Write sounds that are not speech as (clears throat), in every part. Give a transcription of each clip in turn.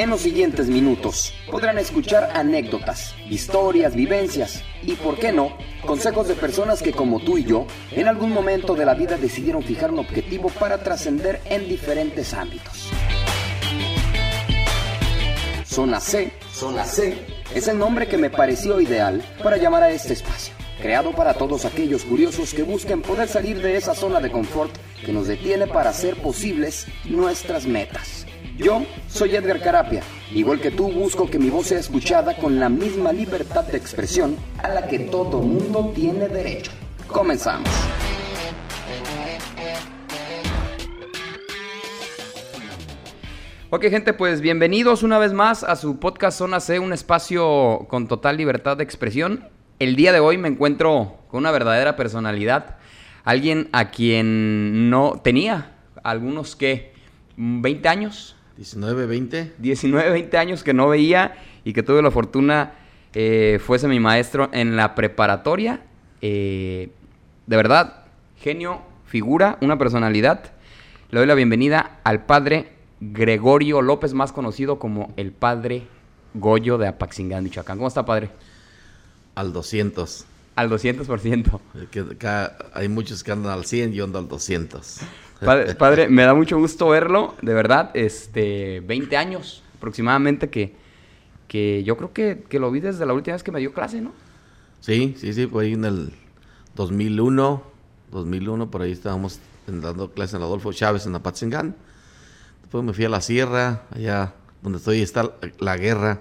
En los siguientes minutos podrán escuchar anécdotas, historias, vivencias y, por qué no, consejos de personas que como tú y yo, en algún momento de la vida decidieron fijar un objetivo para trascender en diferentes ámbitos. Zona C, Zona C, es el nombre que me pareció ideal para llamar a este espacio, creado para todos aquellos curiosos que busquen poder salir de esa zona de confort que nos detiene para hacer posibles nuestras metas. Yo soy Edgar Carapia. Igual que tú, busco que mi voz sea escuchada con la misma libertad de expresión a la que todo mundo tiene derecho. Comenzamos. Ok gente, pues bienvenidos una vez más a su podcast Zona C, un espacio con total libertad de expresión. El día de hoy me encuentro con una verdadera personalidad, alguien a quien no tenía algunos que 20 años, 19, 20. 19, 20 años que no veía y que tuve la fortuna eh, fuese mi maestro en la preparatoria. Eh, de verdad, genio, figura, una personalidad. Le doy la bienvenida al padre Gregorio López, más conocido como el padre Goyo de Apaxingán, Michoacán. ¿Cómo está, padre? Al 200. Al 200%. Que, hay muchos que andan al 100, yo ando al 200. Padre, me da mucho gusto verlo, de verdad, este, 20 años aproximadamente que, que yo creo que, que, lo vi desde la última vez que me dio clase, ¿no? Sí, sí, sí, por ahí en el 2001, 2001, por ahí estábamos dando clases en Adolfo Chávez en Apatzingán. Después me fui a la sierra, allá donde estoy está la guerra.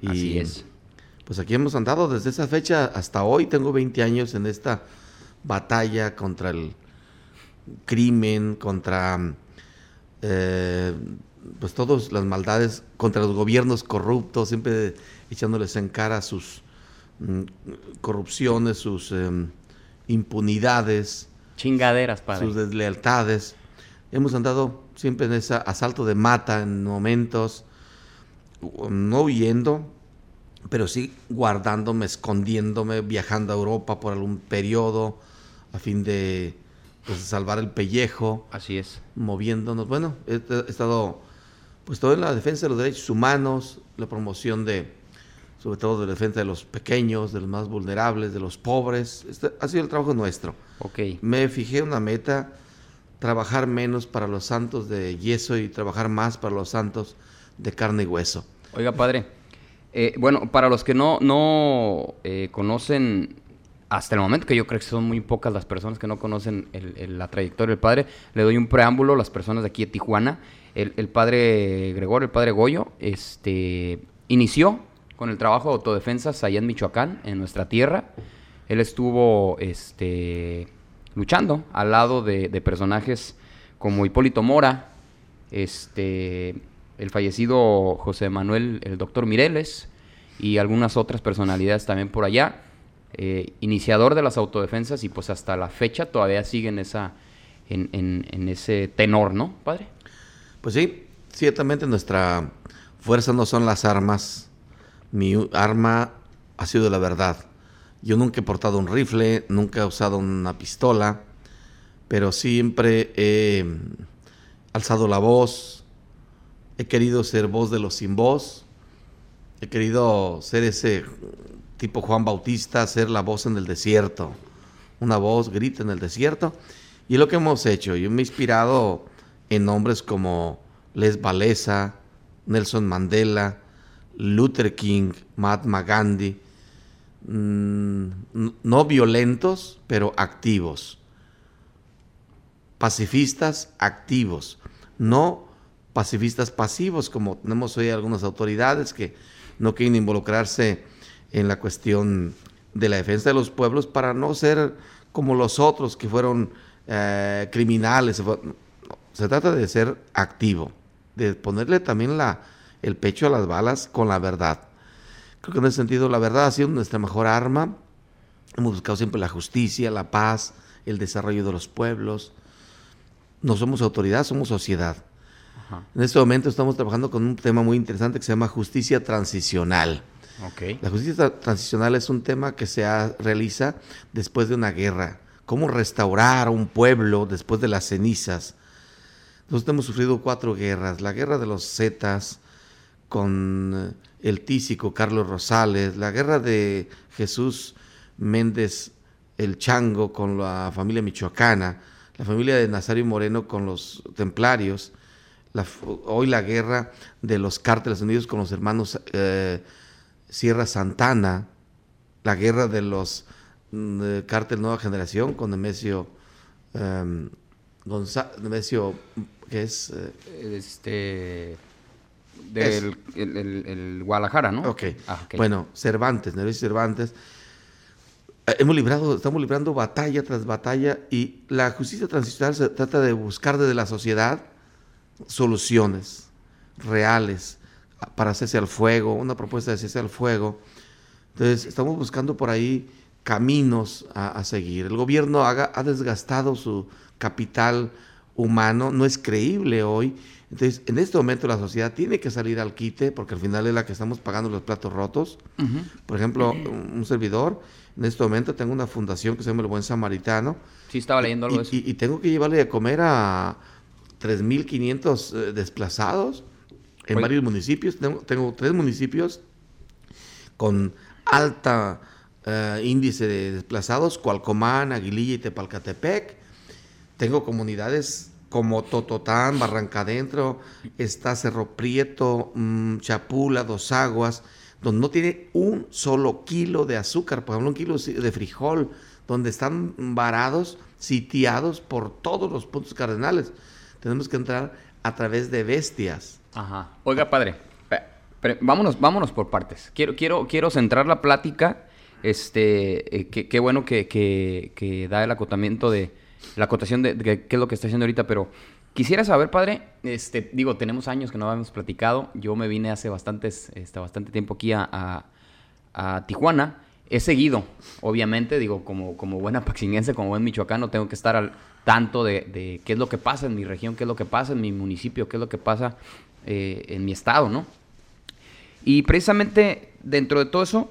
Y Así es. Pues aquí hemos andado desde esa fecha hasta hoy, tengo 20 años en esta batalla contra el crimen, contra eh, pues todas las maldades, contra los gobiernos corruptos, siempre echándoles en cara sus mm, corrupciones, sus em, impunidades. Chingaderas, padre. Sus deslealtades. Hemos andado siempre en ese asalto de mata en momentos, no huyendo, pero sí guardándome, escondiéndome, viajando a Europa por algún periodo, a fin de pues, salvar el pellejo. Así es. Moviéndonos. Bueno, he, estado pues todo en la defensa de los derechos humanos, la promoción de, sobre todo de la defensa de los pequeños, de los más vulnerables, de los pobres. Este ha sido el trabajo nuestro. Ok. Me fijé una meta, trabajar menos para los santos de yeso y trabajar más para los santos de carne y hueso. Oiga, padre, eh, bueno, para los que no, no eh, conocen hasta el momento, que yo creo que son muy pocas las personas que no conocen la trayectoria del padre, le doy un preámbulo a las personas de aquí de Tijuana. El, padre Gregorio, el padre Goyo, este, inició con el trabajo de autodefensas allá en Michoacán, en nuestra tierra. Él estuvo este, luchando al lado de, personajes como Hipólito Mora, este, el fallecido José Manuel, el doctor Mireles, y algunas otras personalidades también por allá. Eh, iniciador de las autodefensas y pues hasta la fecha todavía sigue en, esa, en, ese tenor, ¿no, padre? Pues sí, ciertamente nuestra fuerza no son las armas, mi arma ha sido la verdad. Yo nunca he portado un rifle, nunca he usado una pistola, pero siempre he alzado la voz, he querido ser voz de los sin voz, he querido ser ese tipo Juan Bautista, ser la voz en el desierto. Una voz grita en el desierto. Y es lo que hemos hecho. Yo me he inspirado en nombres como Les Valesa, Nelson Mandela, Luther King, Mahatma Gandhi. Mm, no violentos, pero activos. Pacifistas activos. No pacifistas pasivos, como tenemos hoy algunas autoridades que no quieren involucrarse en la cuestión de la defensa de los pueblos para no ser como los otros que fueron eh, criminales. Se trata de ser activo, de ponerle también la, el pecho a las balas con la verdad. Creo que en ese sentido la verdad ha sido nuestra mejor arma. Hemos buscado siempre la justicia, la paz, el desarrollo de los pueblos. No somos autoridad, somos sociedad. En este momento estamos trabajando con un tema muy interesante que se llama justicia transicional. Okay. La justicia transicional es un tema que se realiza después de una guerra, cómo restaurar un pueblo después de las cenizas. Nosotros hemos sufrido cuatro guerras, la guerra de los Zetas con eh, el tísico Carlos Rosales, la guerra de Jesús Méndez el Chango con la familia michoacana, la familia de Nazario Moreno con los templarios, hoy la guerra de los cárteles unidos con los hermanos eh, Sierra Santana, la guerra de los mm, cárteles Nueva Generación con Nemesio, um, Nemesio que es... Eh, este... Del el, Guadalajara, ¿no? Ah, ok. Bueno, Cervantes, Nemesio Cervantes. Eh, hemos librado, estamos librando batalla tras batalla y la justicia transicional se trata de buscar desde la sociedad soluciones reales para hacerse al fuego, una propuesta de cese al fuego. Entonces, estamos buscando por ahí caminos a, seguir. El gobierno ha desgastado su capital humano, no es creíble hoy. Entonces, en este momento la sociedad tiene que salir al quite, porque al final es la que estamos pagando los platos rotos. Por ejemplo, un servidor, en este momento tengo una fundación que se llama El Buen Samaritano. Sí, estaba leyendo algo de eso. Y, tengo que llevarle a comer a 3.500 eh, desplazados en varios municipios. Tengo, tres municipios con alta eh, índice de desplazados, Cualcomán, Aguililla y Tepalcatepec. Tengo comunidades como Tototán, Barranca Adentro, está Cerro Prieto, mm, Chapula, Dos Aguas, donde no tiene un solo kilo de azúcar, por ejemplo, un kilo de frijol, donde están varados, sitiados por todos los puntos cardenales. Tenemos que entrar a través de bestias. Ajá. Oiga, padre, vámonos, vámonos por partes. Quiero, quiero, quiero centrar la plática. Este, eh, qué bueno que, que da el acotamiento de, la acotación de, qué es lo que está haciendo ahorita, pero quisiera saber, padre, este, digo, tenemos años que no habíamos platicado, yo me vine hace bastantes, este, bastante tiempo aquí a, Tijuana, he seguido, obviamente, digo, como, como buena paxinguense, como buen michoacano, tengo que estar al tanto de, qué es lo que pasa en mi región, qué es lo que pasa en mi municipio, qué es lo que pasa eh, en mi estado, ¿no? Y precisamente dentro de todo eso,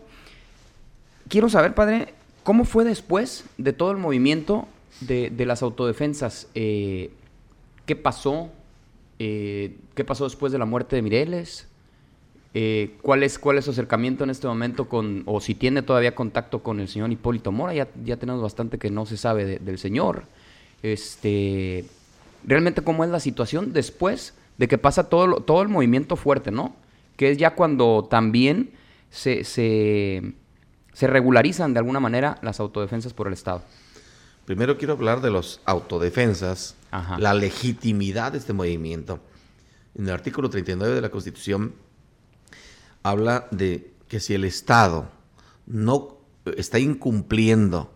quiero saber, padre, ¿cómo fue después de todo el movimiento de, las autodefensas, eh, ¿qué pasó? Eh, ¿Qué pasó después de la muerte de Mireles? Eh, ¿cuál, es, ¿Cuál es su acercamiento en este momento con, o si tiene todavía contacto con el señor Hipólito Mora? Ya, ya tenemos bastante que no se sabe del señor. Este, realmente cómo es la situación después de que pasa todo, todo el movimiento fuerte, ¿no? Que es ya cuando también se, se, se regularizan de alguna manera las autodefensas por el Estado. Primero quiero hablar de los autodefensas, la legitimidad de este movimiento. En el artículo 39 de la Constitución habla de que si el Estado no está incumpliendo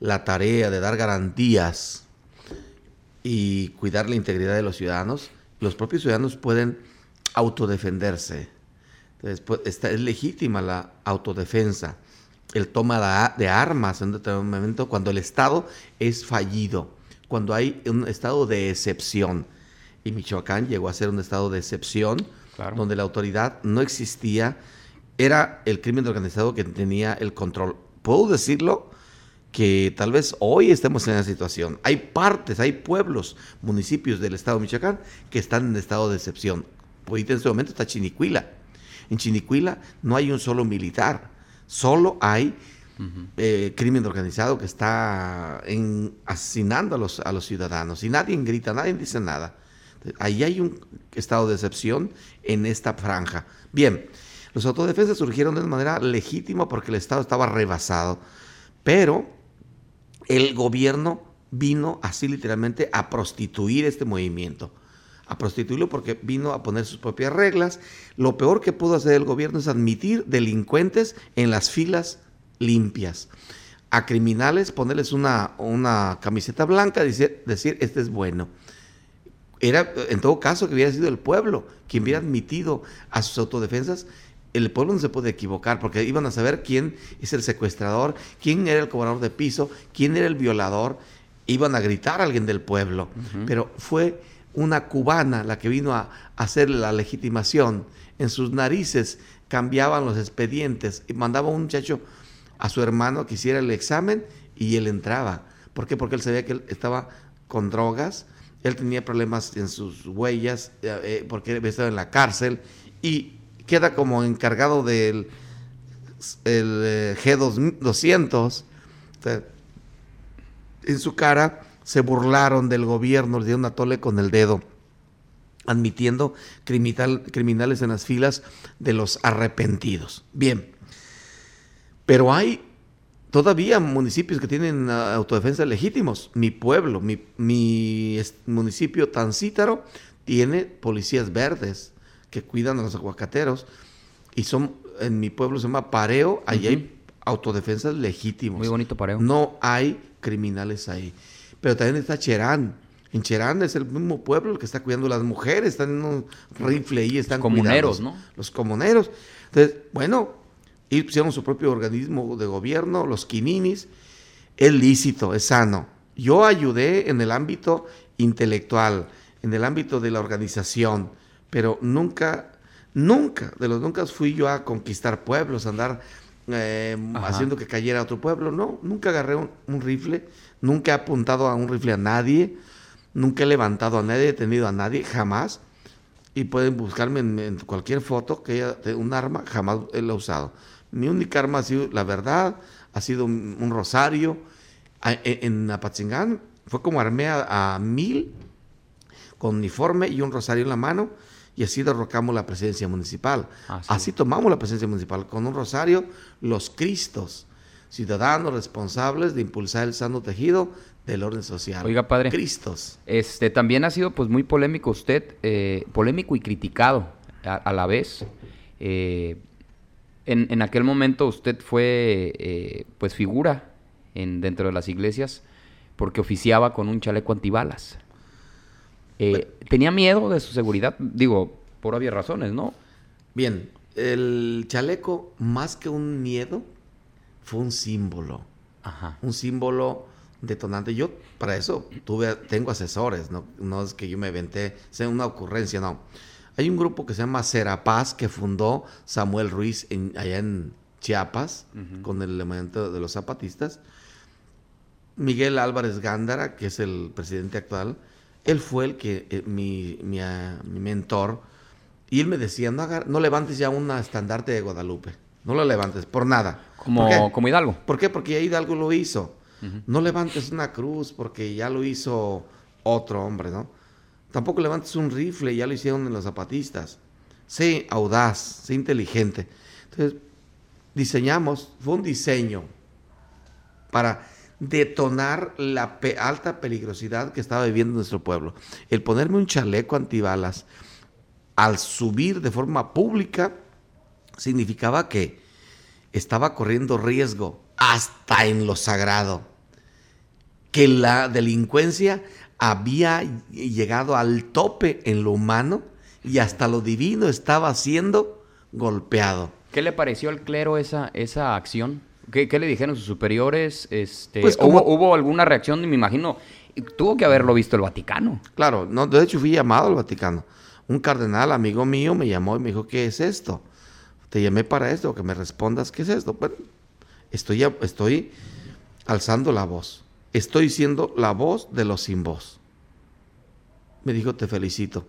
la tarea de dar garantías y cuidar la integridad de los ciudadanos, los propios ciudadanos pueden autodefenderse. Entonces, pues, es legítima la autodefensa el toma de armas en determinado momento cuando el Estado es fallido, cuando hay un estado de excepción. Y Michoacán llegó a ser un estado de excepción, donde la autoridad no existía, era el crimen organizado que tenía el control. Puedo decirlo que tal vez hoy estemos en esa situación. Hay partes, hay pueblos, municipios del estado de Michoacán que están en estado de excepción. Ahorita en este momento está Chinicuila. En Chinicuila no hay un solo militar Solo hay eh, crimen organizado que está asesinando a los, a los ciudadanos y nadie grita, nadie dice nada. Ahí hay un estado de excepción en esta franja. Bien, los autodefensas surgieron de manera legítima porque el Estado estaba rebasado, pero el gobierno vino así literalmente a prostituir este movimiento a prostituirlo porque vino a poner sus propias reglas. Lo peor que pudo hacer el gobierno es admitir delincuentes en las filas limpias. A criminales ponerles una, una camiseta blanca y decir, decir, este es bueno. Era, en todo caso, que hubiera sido el pueblo quien hubiera admitido a sus autodefensas. El pueblo no se puede equivocar porque iban a saber quién es el secuestrador, quién era el cobrador de piso, quién era el violador. Iban a gritar a alguien del pueblo. Pero fue una cubana la que vino a hacer la legitimación. En sus narices cambiaban los expedientes y mandaba un muchacho a su hermano que hiciera el examen y él entraba. ¿Por qué? Porque él sabía que él estaba con drogas, él tenía problemas en sus huellas, eh, eh, porque él estaba en la cárcel y queda como encargado del el, eh, G200. en su cara se burlaron del gobierno, le dieron una tole con el dedo, admitiendo criminales en las filas de los arrepentidos. Bien, pero hay todavía municipios que tienen ah, autodefensa legítimos. Mi pueblo, mi, municipio Tancítaro, tiene policías verdes que cuidan a los aguacateros. Y son, en mi pueblo se llama Pareo, ahí hay autodefensas legítimos. Muy bonito Pareo. No hay criminales ahí. Pero también está Cherán. En Cherán es el mismo pueblo el que está cuidando a las mujeres, están en un rifle ahí, están comuneros, ¿no? Los comuneros. Entonces, bueno, y pusieron su propio organismo de gobierno, los quininis. Es lícito, es sano. Yo ayudé en el ámbito intelectual, en el ámbito de la organización, pero nunca, nunca, de los nunca fui yo a conquistar pueblos, a andar eh, haciendo que cayera otro pueblo. No, nunca agarré un, rifle, nunca he apuntado a un rifle a nadie, nunca he levantado a nadie, he tenido a nadie, jamás. Y pueden buscarme en, cualquier foto que haya un arma, jamás lo he usado. Mi única arma ha sido la verdad, ha sido un, rosario. E, en Apatzingán fue como armé a, mil con uniforme y un rosario en la mano y así derrocamos la presidencia municipal. Ah, así tomamos la presidencia municipal con un rosario, los cristos, ciudadanos responsables de impulsar el sano tejido del orden social. Oiga, padre. Cristos. Este, también ha sido pues muy polémico usted, eh, polémico y criticado a, la vez. Eh, en, aquel momento usted fue eh, pues figura en, dentro de las iglesias porque oficiaba con un chaleco antibalas. Eh, ¿Tenía miedo de su seguridad? Digo, por obvias razones, ¿no? Bien, el chaleco, más que un miedo, fue un símbolo. Ajá. Un símbolo detonante. Yo, para eso, tuve, tengo asesores, no, no es que yo me inventé, sea una ocurrencia, no. Hay un grupo que se llama Serapaz que fundó Samuel Ruiz en, allá en Chiapas con el elemento de los zapatistas. Miguel Álvarez Gándara, que es el presidente actual, él fue el que, eh, mi, ah, mi, mentor, y él me decía, no, no levantes ya un estandarte de Guadalupe, no lo levantes, por nada. Como, como Hidalgo. ¿Por qué? Porque ya Hidalgo lo hizo. No levantes una cruz porque ya lo hizo otro hombre, ¿no? Tampoco levantes un rifle, ya lo hicieron en los zapatistas. Sé audaz, sé inteligente. Entonces, diseñamos, fue un diseño para detonar la alta peligrosidad que estaba viviendo nuestro pueblo. El ponerme un chaleco antibalas al subir de forma pública significaba que estaba corriendo riesgo hasta en lo sagrado, que la delincuencia había llegado al tope en lo humano y hasta lo divino estaba siendo golpeado. ¿Qué le pareció al clero esa, esa acción? ¿Qué, le dijeron sus superiores? Este, pues ¿hubo, ¿Hubo alguna reacción? Me imagino, tuvo que haberlo visto el Vaticano. Claro, no, de hecho fui llamado al Vaticano. Un cardenal, amigo mío, me llamó y me dijo, ¿qué es esto? Te llamé para esto, que me respondas, ¿qué es esto? Bueno, estoy, estoy alzando la voz estoy siendo la voz de los sin voz. Me dijo, te felicito.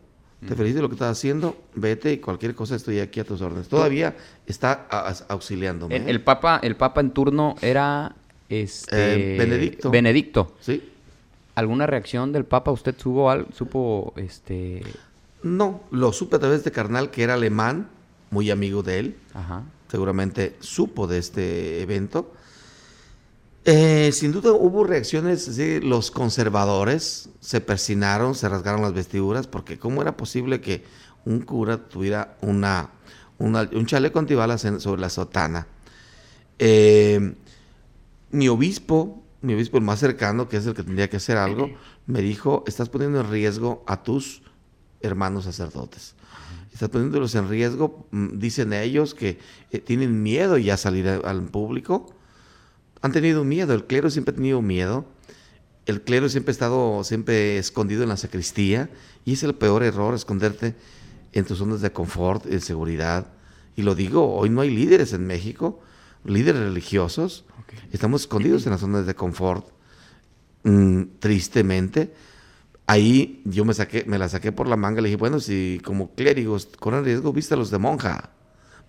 Te felicito de lo que estás haciendo, vete y cualquier cosa estoy aquí a tus órdenes. Todavía está auxiliándome. El, ¿eh? papa, el papa en turno era este, eh, Benedicto. Benedicto. Sí. ¿Alguna reacción del papa? ¿Usted supo, supo este? No, lo supe a través de carnal que era alemán, muy amigo de él. Ajá. Seguramente supo de este evento eh, sin duda hubo reacciones, los conservadores se persinaron, se rasgaron las vestiduras, porque ¿cómo era posible que un cura tuviera una, un chaleco antibalas sobre la sotana? Eh, mi obispo, mi obispo el más cercano, que es el que tendría que hacer algo, me dijo, estás poniendo en riesgo a tus hermanos sacerdotes. Estás poniéndolos en riesgo, mm, dicen ellos que eh, tienen miedo ya a salir al público han tenido miedo, el clero siempre ha tenido miedo, el clero siempre ha estado siempre escondido en la sacristía y es el peor error esconderte en tus zonas de confort, de seguridad. Y lo digo, hoy no hay líderes en México, líderes religiosos, estamos escondidos en las zonas de confort. mm, tristemente. Ahí yo me saqué, me la saqué por la manga, le dije, bueno, si como clérigos corren riesgo, vístelos de monja,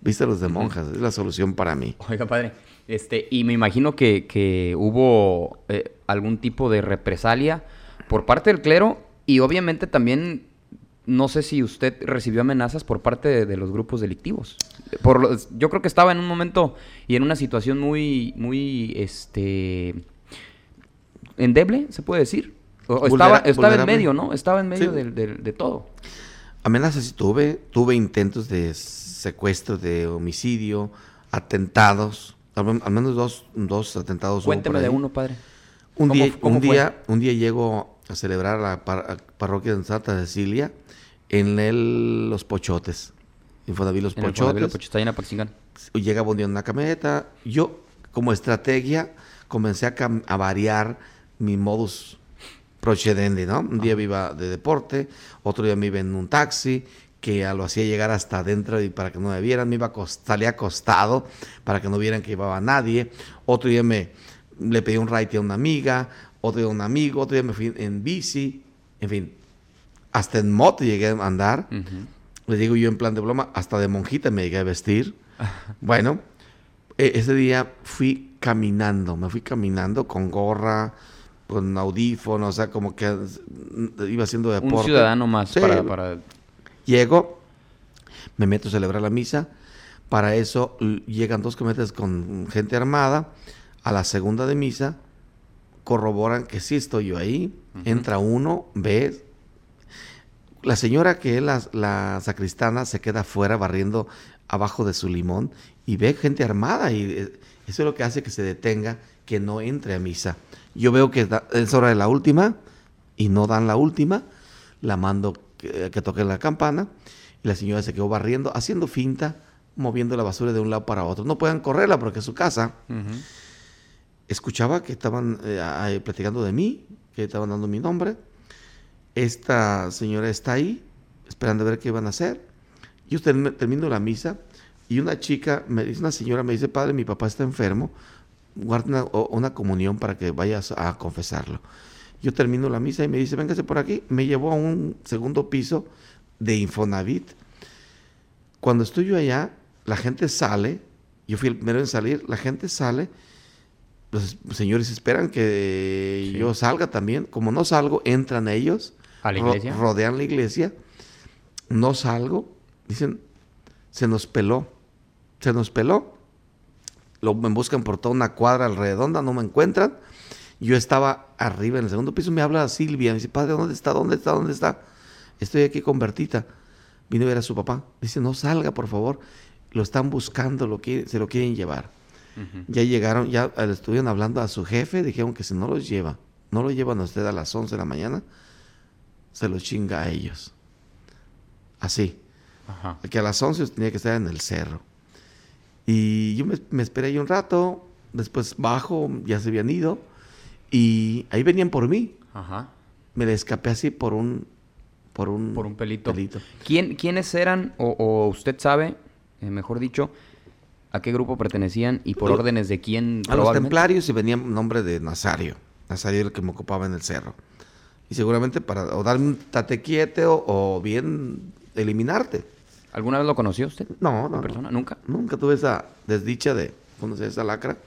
vístelos de monjas, es la solución para mí. Oiga, padre, este, y me imagino que, que hubo eh, algún tipo de represalia por parte del clero y obviamente también no sé si usted recibió amenazas por parte de, de los grupos delictivos. Por lo- yo creo que estaba en un momento y en una situación muy, muy, este, endeble, se puede decir. O- estaba, estaba en medio, ¿no? Estaba en medio Sí. del- de todo. Amenazas sí tuve, tuve intentos de secuestro, de homicidio, atentados, al, men- al menos dos, dos atentados. Cuénteme de uno, padre. Un ¿Cómo- día, cómo un día, un día llego a celebrar la par- parroquia de Santa Cecilia en el, los Pochotes. Infonavit Los En Pochotes. Fonavit Pocho- está en Apaxingán. En una camioneta. Yo, como estrategia, comencé a, a variar mi modus procedendi, ¿no? Un día me iba de deporte, otro día me iba en un taxi, que lo hacía llegar hasta adentro y para que no me vieran, me iba a salía acostado para que no vieran que llevaba a nadie. Otro día me le pedí un ride a una amiga, otro día a un amigo, otro día me fui en bici, en fin, hasta en moto llegué a andar. Le digo yo en plan de broma, hasta de monjita me llegué a vestir. Bueno, e- ese día fui caminando, me fui caminando con gorra, con audífonos, o sea, como que mm, iba haciendo deporte. Un ciudadano más Sí. para, para... Llego, me meto a celebrar la misa. Para eso llegan dos camionetas con gente armada. A la segunda de misa corroboran que sí estoy yo ahí. Entra uno, ve. La señora que es la, la sacristana se queda afuera barriendo abajo de su limón y ve gente armada y eh, eso es lo que hace que se detenga, que no entre a misa. Yo veo que da- es hora de la última y no dan la última, la mando que, que toque la campana y la señora se quedó barriendo, haciendo finta, moviendo la basura de un lado para otro. No puedan correrla porque es su casa. Escuchaba que estaban eh, platicando de mí, que estaban dando mi nombre. Esta señora está ahí, esperando a ver qué iban a hacer. Yo term- termino la misa y una chica, me dice, una señora me dice, padre, mi papá está enfermo, guarda una comunión para que vayas a confesarlo. Yo termino la misa y me dice, véngase por aquí. Me llevó a un segundo piso de Infonavit. Cuando estoy yo allá, la gente sale, yo fui el primero en salir, la gente sale, los señores esperan que Sí. yo salga también. Como no salgo, entran ellos, ¿A la ro- iglesia? rodean la iglesia, no salgo, dicen, se nos peló, se nos peló. Lo, me buscan por toda una cuadra redonda, no me encuentran. Yo estaba arriba en el segundo piso, me habla Silvia, me dice, padre, ¿dónde está? ¿Dónde está? ¿Dónde está? Estoy aquí con Bertita. Vine a ver a su papá. Dice, no salga, por favor. Lo están buscando, lo se lo quieren llevar. Ya llegaron, ya estuvieron hablando a su jefe, dijeron que si no los lleva, no lo llevan a usted a las 11 de la mañana, se los chinga a ellos. Así. Ajá. Que a las 11 tenía que estar en el cerro. Y yo me, me esperé ahí un rato, después bajo, ya se habían ido, y ahí venían por mí. Ajá. Me le escapé así por un... Por un, Por un pelito. pelito. ¿Quién, ¿Quiénes eran, o, o usted sabe, eh, mejor dicho, a qué grupo pertenecían y por órdenes de quién? A los templarios y venía en nombre de Nazario. Nazario era el que me ocupaba en el cerro. Y seguramente para o darme un tate quieto o bien eliminarte. ¿Alguna vez lo conoció usted? No, ¿En no, persona? no. ¿Nunca? Nunca tuve esa desdicha de conocer esa lacra.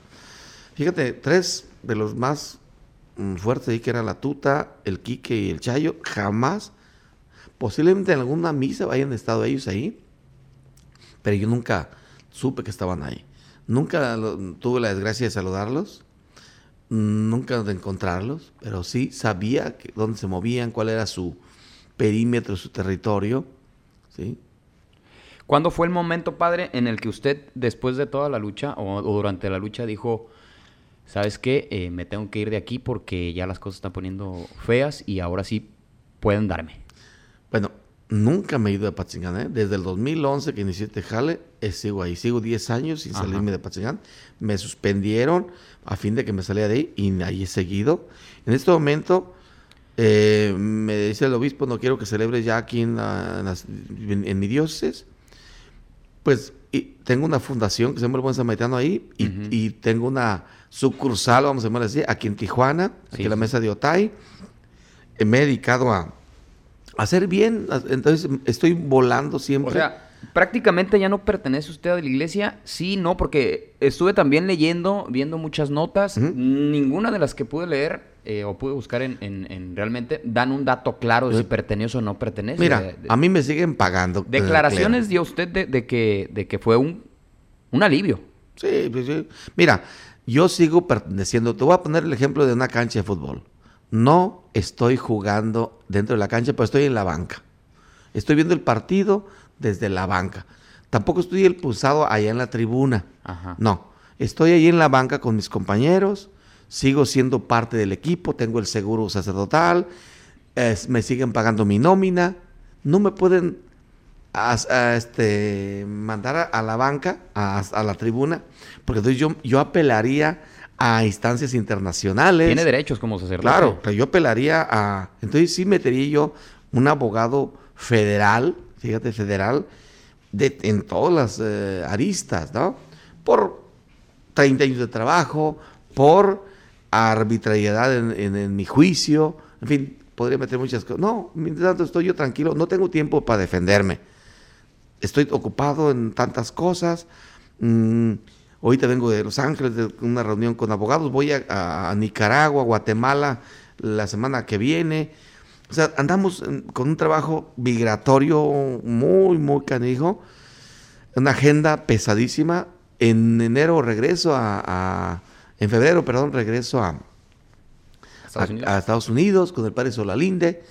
Fíjate, tres de los más mm, fuertes ahí, que era la Tuta, el Quique y el Chayo, jamás, posiblemente en alguna misa hayan estado ellos ahí, pero yo nunca supe que estaban ahí. Nunca tuve la desgracia de saludarlos, nunca de encontrarlos, pero sí sabía que, dónde se movían, cuál era su perímetro, su territorio, ¿sí? ¿Cuándo fue el momento, padre, en el que usted, después de toda la lucha o durante la lucha, dijo, ¿sabes qué? Eh, me tengo que ir de aquí porque ya las cosas están poniendo feas y ahora sí pueden darme. Bueno, nunca me he ido de Patzingán, ¿eh? Desde el 2011 que inicié este jale, eh, sigo ahí. Sigo 10 años sin Ajá. salirme de Patzingán. Me suspendieron a fin de que me saliera de ahí y ahí he seguido. En este momento, eh, me dice el obispo, no quiero que celebres ya aquí en, la- en las- en- en mi diócesis. Pues tengo una fundación que se llama El Buen Samaritano ahí y, y tengo una sucursal, vamos a llamarlo así, aquí en Tijuana, aquí en la mesa de Otay. Eh, me he dedicado a hacer bien, entonces estoy volando siempre. O sea, prácticamente ya no pertenece usted a la iglesia, sí, no, porque estuve también leyendo, viendo muchas notas, ninguna de las que pude leer eh, o pude buscar en, realmente dan un dato claro de si pertenece o no pertenece. Mira, a mí me siguen pagando. Eh, Declaraciones dio usted de, que, de que fue un, un alivio. Sí, pues sí. Mira, yo sigo perteneciendo. Te voy a poner el ejemplo de una cancha de fútbol. No estoy jugando dentro de la cancha, pero estoy en la banca. Estoy viendo el partido desde la banca. Tampoco estoy el pulsado allá en la tribuna. No, estoy ahí en la banca con mis compañeros, sigo siendo parte del equipo, tengo el seguro sacerdotal, me siguen pagando mi nómina. No me pueden este, mandar a, la banca, a, a la tribuna, porque entonces yo, yo apelaría a instancias internacionales. Tiene derechos como sacerdote. Claro, yo apelaría a... Entonces sí metería yo un abogado federal, fíjate, federal, de, en todas las eh, aristas, ¿no? Por 30 años de trabajo, por arbitrariedad en, en mi juicio, en fin, podría meter muchas cosas. No, mientras tanto estoy yo tranquilo, no tengo tiempo para defenderme. Estoy ocupado en tantas cosas. Mm, Ahorita vengo de Los Ángeles de una reunión con abogados. Voy a, Nicaragua, Guatemala la semana que viene. O sea, andamos con un trabajo migratorio muy, muy canijo. Una agenda pesadísima. En enero regreso a, en febrero, perdón, regreso a, a, Estados Unidos con el padre Solalinde.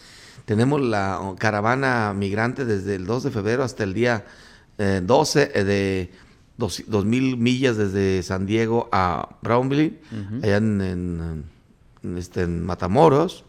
Tenemos la caravana migrante desde el 2 de febrero hasta el día 12 eh, de dos, mil millas desde San Diego a Brownville, allá en, este, en Matamoros.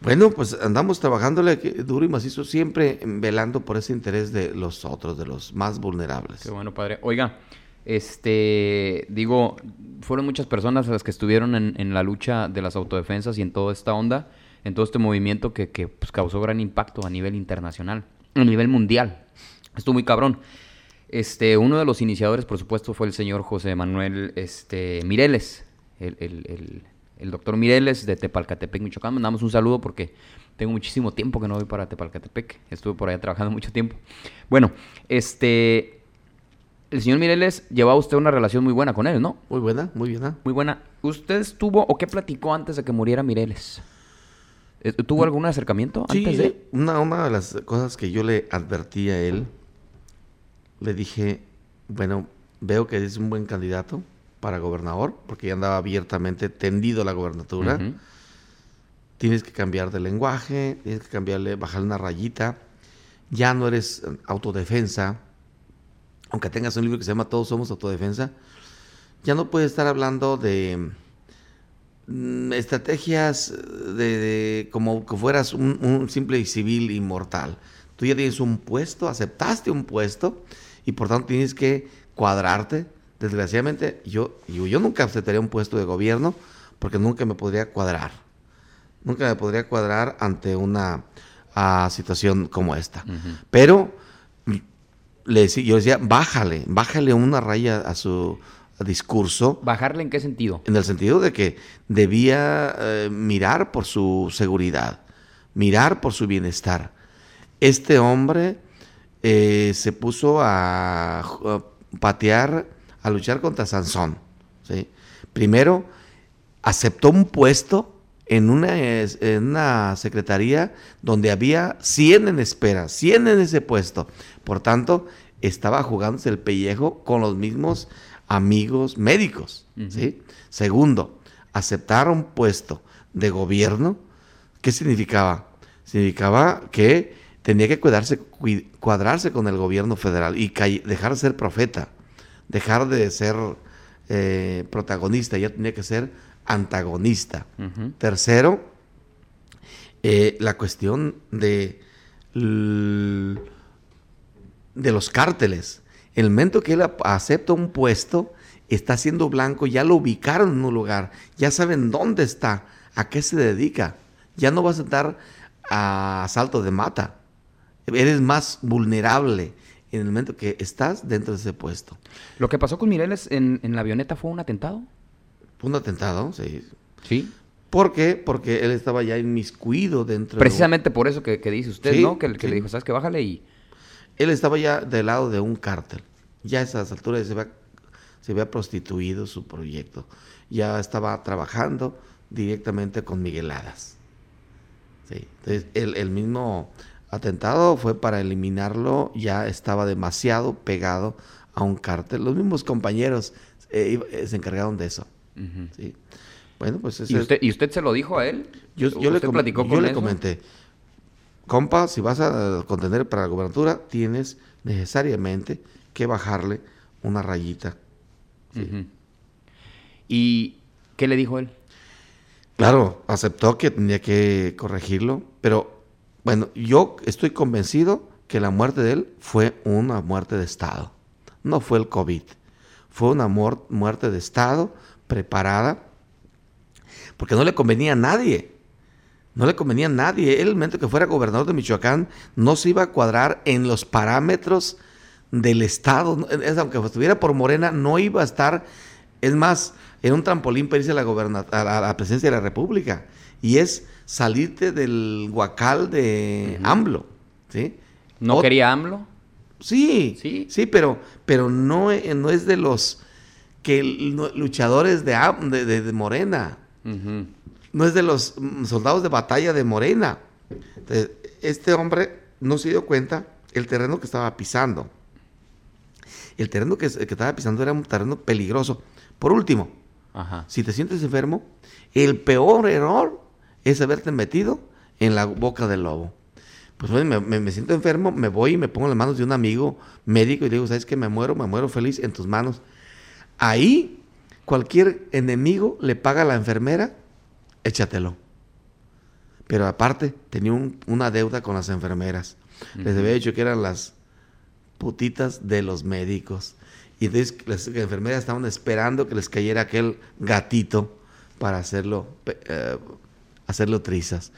Bueno, pues andamos trabajándole duro y macizo, siempre velando por ese interés de los otros, de los más vulnerables. Qué bueno, padre. Oiga, este, digo, fueron muchas personas las que estuvieron en, la lucha de las autodefensas y en toda esta onda, en todo este movimiento que, que pues, causó gran impacto a nivel internacional, a nivel mundial. Estuvo muy cabrón. Este, uno de los iniciadores, por supuesto, fue el señor José Manuel este, Mireles, el, doctor Mireles de Tepalcatepec, Michoacán. Mandamos un saludo porque tengo muchísimo tiempo que no voy para Tepalcatepec. Estuve por allá trabajando mucho tiempo. Bueno, este, el señor Mireles llevaba usted una relación muy buena con él, ¿no? Muy buena, muy buena. Muy buena. ¿Usted estuvo o qué platicó antes de que muriera Mireles? Eh, ¿Tuvo algún acercamiento antes de? Una, una de las cosas que yo le advertí a él le dije, bueno, veo que es un buen candidato para gobernador, porque ya andaba abiertamente tendido la gobernatura. Tienes que cambiar de lenguaje, tienes que cambiarle, bajarle una rayita. Ya no eres autodefensa, aunque tengas un libro que se llama Todos somos autodefensa, ya no puedes estar hablando de mm, estrategias de, como que fueras un, un simple civil inmortal. Tú ya tienes un puesto, aceptaste un puesto y por tanto tienes que cuadrarte. Desgraciadamente, yo, yo, nunca aceptaría un puesto de gobierno porque nunca me podría cuadrar. Nunca me podría cuadrar ante una situación como esta. Pero le yo decía, bájale, bájale una raya a su discurso. ¿Bajarle en qué sentido? En el sentido de que debía eh, mirar por su seguridad, mirar por su bienestar. Este hombre eh, se puso a, patear, a luchar contra Sansón. Primero, aceptó un puesto en una, en una secretaría donde había 100 en espera, 100 en ese puesto. Por tanto, estaba jugándose el pellejo con los mismos amigos médicos. Segundo, aceptar un puesto de gobierno, ¿qué significaba? Significaba que tenía que cuidarse, cuadrarse con el gobierno federal y dejar de ser profeta, dejar de ser eh, protagonista, ya tenía que ser antagonista. Tercero, eh, la cuestión de, de los cárteles. El momento que él acepta un puesto, está siendo blanco, ya lo ubicaron en un lugar, ya saben dónde está, a qué se dedica. Ya no vas a estar a salto de mata eres más vulnerable en el momento que estás dentro de ese puesto. ¿Lo que pasó con Mireles en, en la avioneta fue un atentado? Fue un atentado, sí. Sí. ¿Por qué? Porque él estaba ya inmiscuido dentro Precisamente por eso que, que dice usted, Sí, ¿no? Que, que sí. le dijo, ¿sabes qué? Bájale y... Él estaba ya del lado de un cártel. Ya a esas alturas se había, se había prostituido su proyecto. Ya estaba trabajando directamente con Migueladas. Sí. Entonces, el, el mismo atentado fue para eliminarlo. Ya estaba demasiado pegado a un cártel. Los mismos compañeros eh, eh, se encargaron de eso. Sí. Bueno, pues ese ¿Y usted, ¿Y usted se lo dijo a él? yo, yo le, ¿Usted com- yo le comenté, compa, si vas a contender para la gobernatura, tienes necesariamente que bajarle una rayita. ¿Y qué le dijo él? Claro, aceptó que tenía que corregirlo, pero bueno, yo estoy convencido que la muerte de él fue una muerte de Estado. No fue el COVID. Fue una muer- muerte de Estado preparada porque no le convenía a nadie. No le convenía a nadie. Él, el momento que fuera gobernador de Michoacán, no se iba a cuadrar en los parámetros del Estado. Es- aunque estuviera por Morena, no iba a estar. Es más, era un trampolín para irse a la, goberna- a la, a la presidencia de la República. Y es salirte del guacal de AMLO. ¿sí? ¿No Ot- quería AMLO? Sí, Sí. sí, pero, pero no, no es de los que luchadores de, de, de- de Morena. No es de los mm, soldados de batalla de Morena. Entonces, este hombre no se dio cuenta el terreno que estaba pisando. El terreno que, que estaba pisando era un terreno peligroso. Por último, Ajá. si te sientes enfermo, el peor error es haberte metido en la boca del lobo. Pues oye, me, me- me siento enfermo, me voy y me pongo en las manos de un amigo médico y le digo, ¿sabes qué? Me muero, me muero feliz en tus manos. Ahí, cualquier enemigo le paga a la enfermera, échatelo. Pero aparte, tenía un- una deuda con las enfermeras. Les había dicho que eran las putitas de los médicos. Y entonces las enfermeras estaban esperando que les cayera aquel gatito para hacerlo, eh, hacerlo trizas.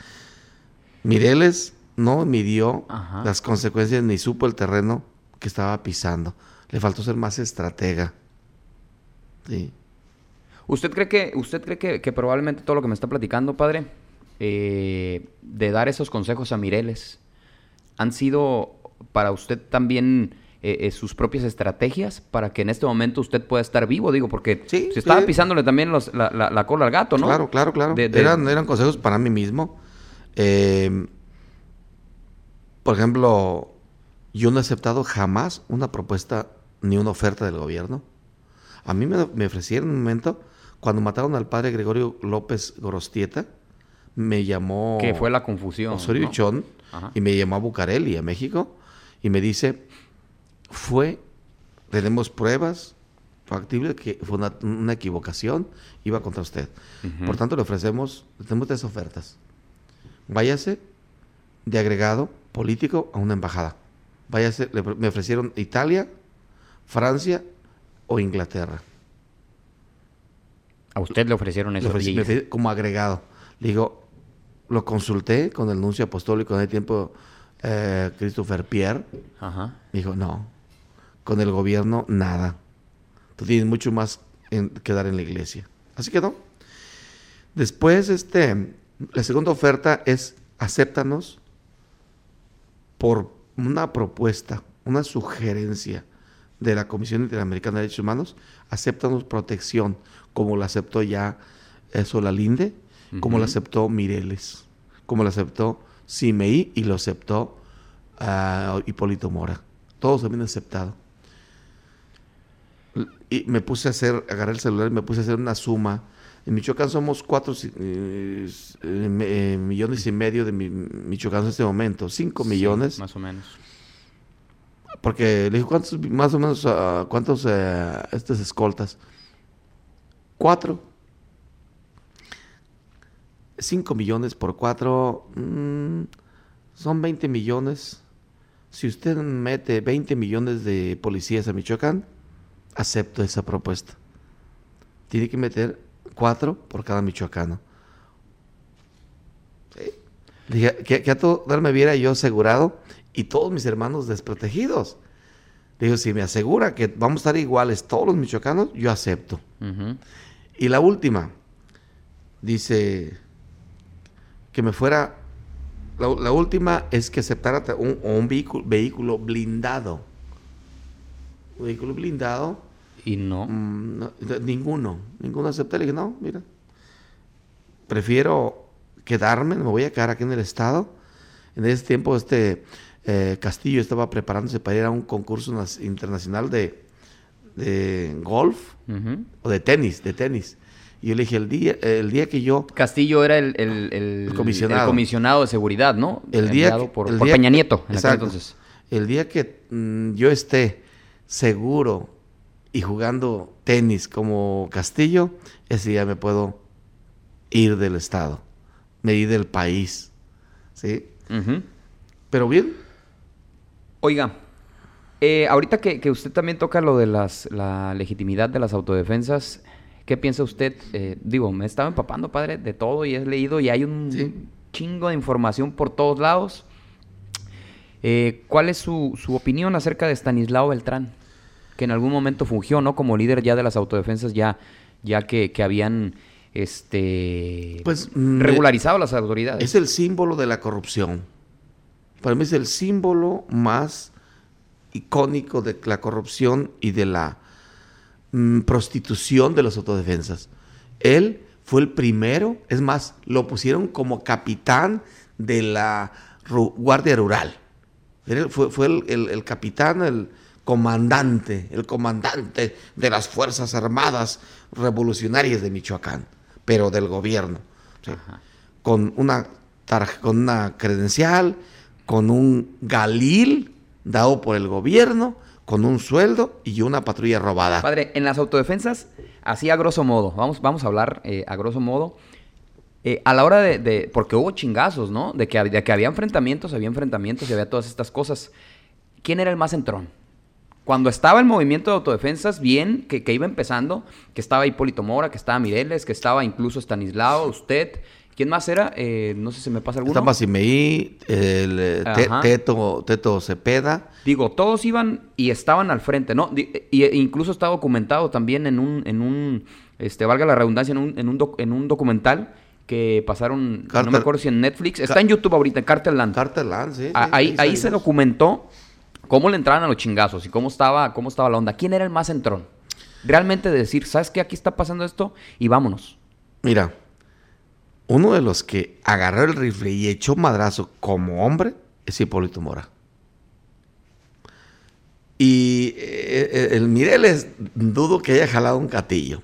Mireles no midió Ajá. las consecuencias ni supo el terreno que estaba pisando. Le faltó ser más estratega. Sí. ¿Usted cree que, usted cree que, que probablemente todo lo que me está platicando, padre, eh, de dar esos consejos a Mireles, han sido para usted también eh, eh, sus propias estrategias para que en este momento usted pueda estar vivo? Digo, porque Sí, se estaba sí. pisándole también los- la, la- la cola al gato, ¿no? Claro, claro, claro. De- de- Eran, eran consejos para mí mismo. Por ejemplo, yo no he aceptado jamás una propuesta ni una oferta del gobierno. A mí me, me ofrecieron en un momento, cuando mataron al padre Gregorio López Gorostieta, me llamó Que fue la confusión. Osorio ¿no? Chón Ajá. y me llamó a Bucareli, a México, y me dice, fue, tenemos pruebas factibles que fue una, una equivocación, iba contra usted. Por tanto, le ofrecemos, tenemos tres ofertas. Váyase de agregado político a una embajada. Váyase, le- me ofrecieron Italia, Francia o Inglaterra. A usted le ofrecieron Le eso. ofrecí- ofrecí como agregado. Le digo, lo consulté con el nuncio apostólico en el tiempo, eh, Christopher Pierre. Ajá. Me dijo, no, con el gobierno nada. Tú tienes mucho más en- que dar en la iglesia. Así que no. Después, este, la segunda oferta es acéptanos por una propuesta, una sugerencia de la Comisión Interamericana de Derechos Humanos, acéptanos protección, como la aceptó ya eh, Solalinde, como la aceptó Mireles, como la aceptó Simeí y lo aceptó ah, Hipólito Mora. Todos habían aceptado. Y me puse a hacer, agarré el celular y me puse a hacer una suma. En Michoacán somos cuatro eh, eh, millones y medio de mi, Michoacán en este momento, cinco Sí, millones. más o menos. Porque le dije, ¿cuántos, más o menos, ah, cuántos eh, estos escoltas? Cuatro. Cinco millones por cuatro, mm, son 20 millones. Si usted mete 20 millones de policías a Michoacán, acepto esa propuesta. Tiene que meter cuatro por cada michoacano. Sí. Dije, que, que a todo dar me viera yo asegurado y todos mis hermanos desprotegidos. Le digo, si me asegura que vamos a estar iguales todos los michoacanos, yo acepto. Y la última, dice que me fuera, la, la última es que aceptara ta- un, un vehículo, vehículo blindado. Un vehículo blindado, Y no. mm, no, ninguno, ninguno acepté. Le dije, no, mira, prefiero quedarme, me voy a quedar aquí en el estado. En ese tiempo este eh, Castillo estaba preparándose para ir a un concurso internacional de, de golf o de tenis, de tenis. Y yo le dije, el día, el día que yo, Castillo era el, el- el- El comisionado. comisionado de seguridad, ¿no? el día, que- por, el por día Peña que- Nieto, en exacto, entonces. el día que mm, yo esté seguro y jugando tenis como Castillo, ese día me puedo ir del estado, me ir del país, ¿sí? Pero bien, Oiga, eh, ahorita que, que usted también toca lo de las, la legitimidad de las autodefensas, ¿qué piensa usted? Eh, digo, me he estado empapando, padre, de todo y he leído y hay un Sí. chingo de información por todos lados. Eh, ¿Cuál es su, su opinión acerca de Stanislao Beltrán? Que en algún momento fungió, ¿no? Como líder ya de las autodefensas, ya, ya que, que habían este Pues, mm, regularizado las autoridades. es el símbolo de la corrupción. Para mí es el símbolo más icónico de la corrupción y de la mm, prostitución de las autodefensas. Él fue el primero, es más, lo pusieron como capitán de la ru- Guardia Rural. Él fue, fue el, el- el capitán, el comandante, el comandante de las Fuerzas Armadas Revolucionarias de Michoacán, pero del gobierno. Con, una con una credencial, con un galil dado por el gobierno, con un sueldo y una patrulla robada. Padre, en las autodefensas, así a grosso modo, vamos, vamos a hablar eh, a grosso modo, eh, a la hora de, porque hubo chingazos, ¿no? De que, de que había enfrentamientos, había enfrentamientos y había todas estas cosas. ¿Quién era el más entrón? Cuando estaba el movimiento de autodefensas, bien, que, que iba empezando, que estaba Hipólito Mora, que estaba Mireles, que estaba incluso Stanislao, usted. ¿Quién más era? Eh, no sé si me pasa alguno. Estaba Simeí, el eh, Te-. Teto, Teto Cepeda. Digo, todos iban y estaban al frente, ¿no? Y, e incluso está documentado también en un, en un, este, valga la redundancia, en un, en un, doc- en un documental que pasaron, no me acuerdo si en Netflix, está en YouTube ahorita, en Cartel Land. Carter Land, sí, sí, A- ahí, ahí se documentó cómo le entraban a los chingazos y cómo estaba, cómo estaba la onda. ¿Quién era el más entrón? Realmente decir, ¿sabes qué? Aquí está pasando esto y vámonos. Mira, uno de los que agarró el rifle y echó madrazo como hombre es Hipólito Mora. Y eh, eh, el Mireles dudo que haya jalado un catillo.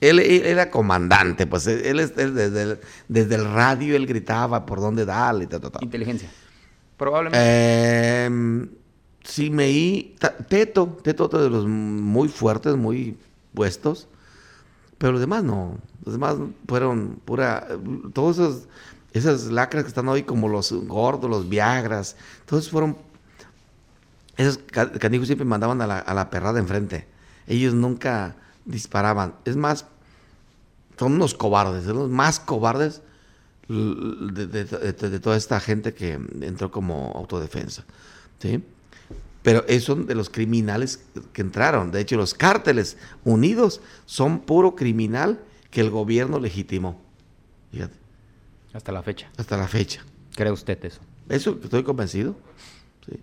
Él, él era comandante, pues él, es- él desde, el, desde el radio él gritaba por dónde darle. Ta, ta, ta. Inteligencia. Probablemente. Eh, sí, me Teto, Teto otro de los muy fuertes, muy puestos. Pero los demás no. Los demás fueron pura. Todos esos, esas lacras que están hoy, como los gordos, los Viagras, todos fueron. Esos ca- canijos siempre mandaban a la, a la perrada enfrente. Ellos nunca disparaban. Es más, son unos cobardes, son los más cobardes de- de- de toda esta gente que entró como autodefensa. ¿sí? Pero esos son de los criminales que entraron. De hecho, los cárteles unidos son puro criminal que el gobierno legitimó. Fíjate, Hasta la fecha. hasta la fecha. ¿Cree usted eso? Eso estoy convencido. sí.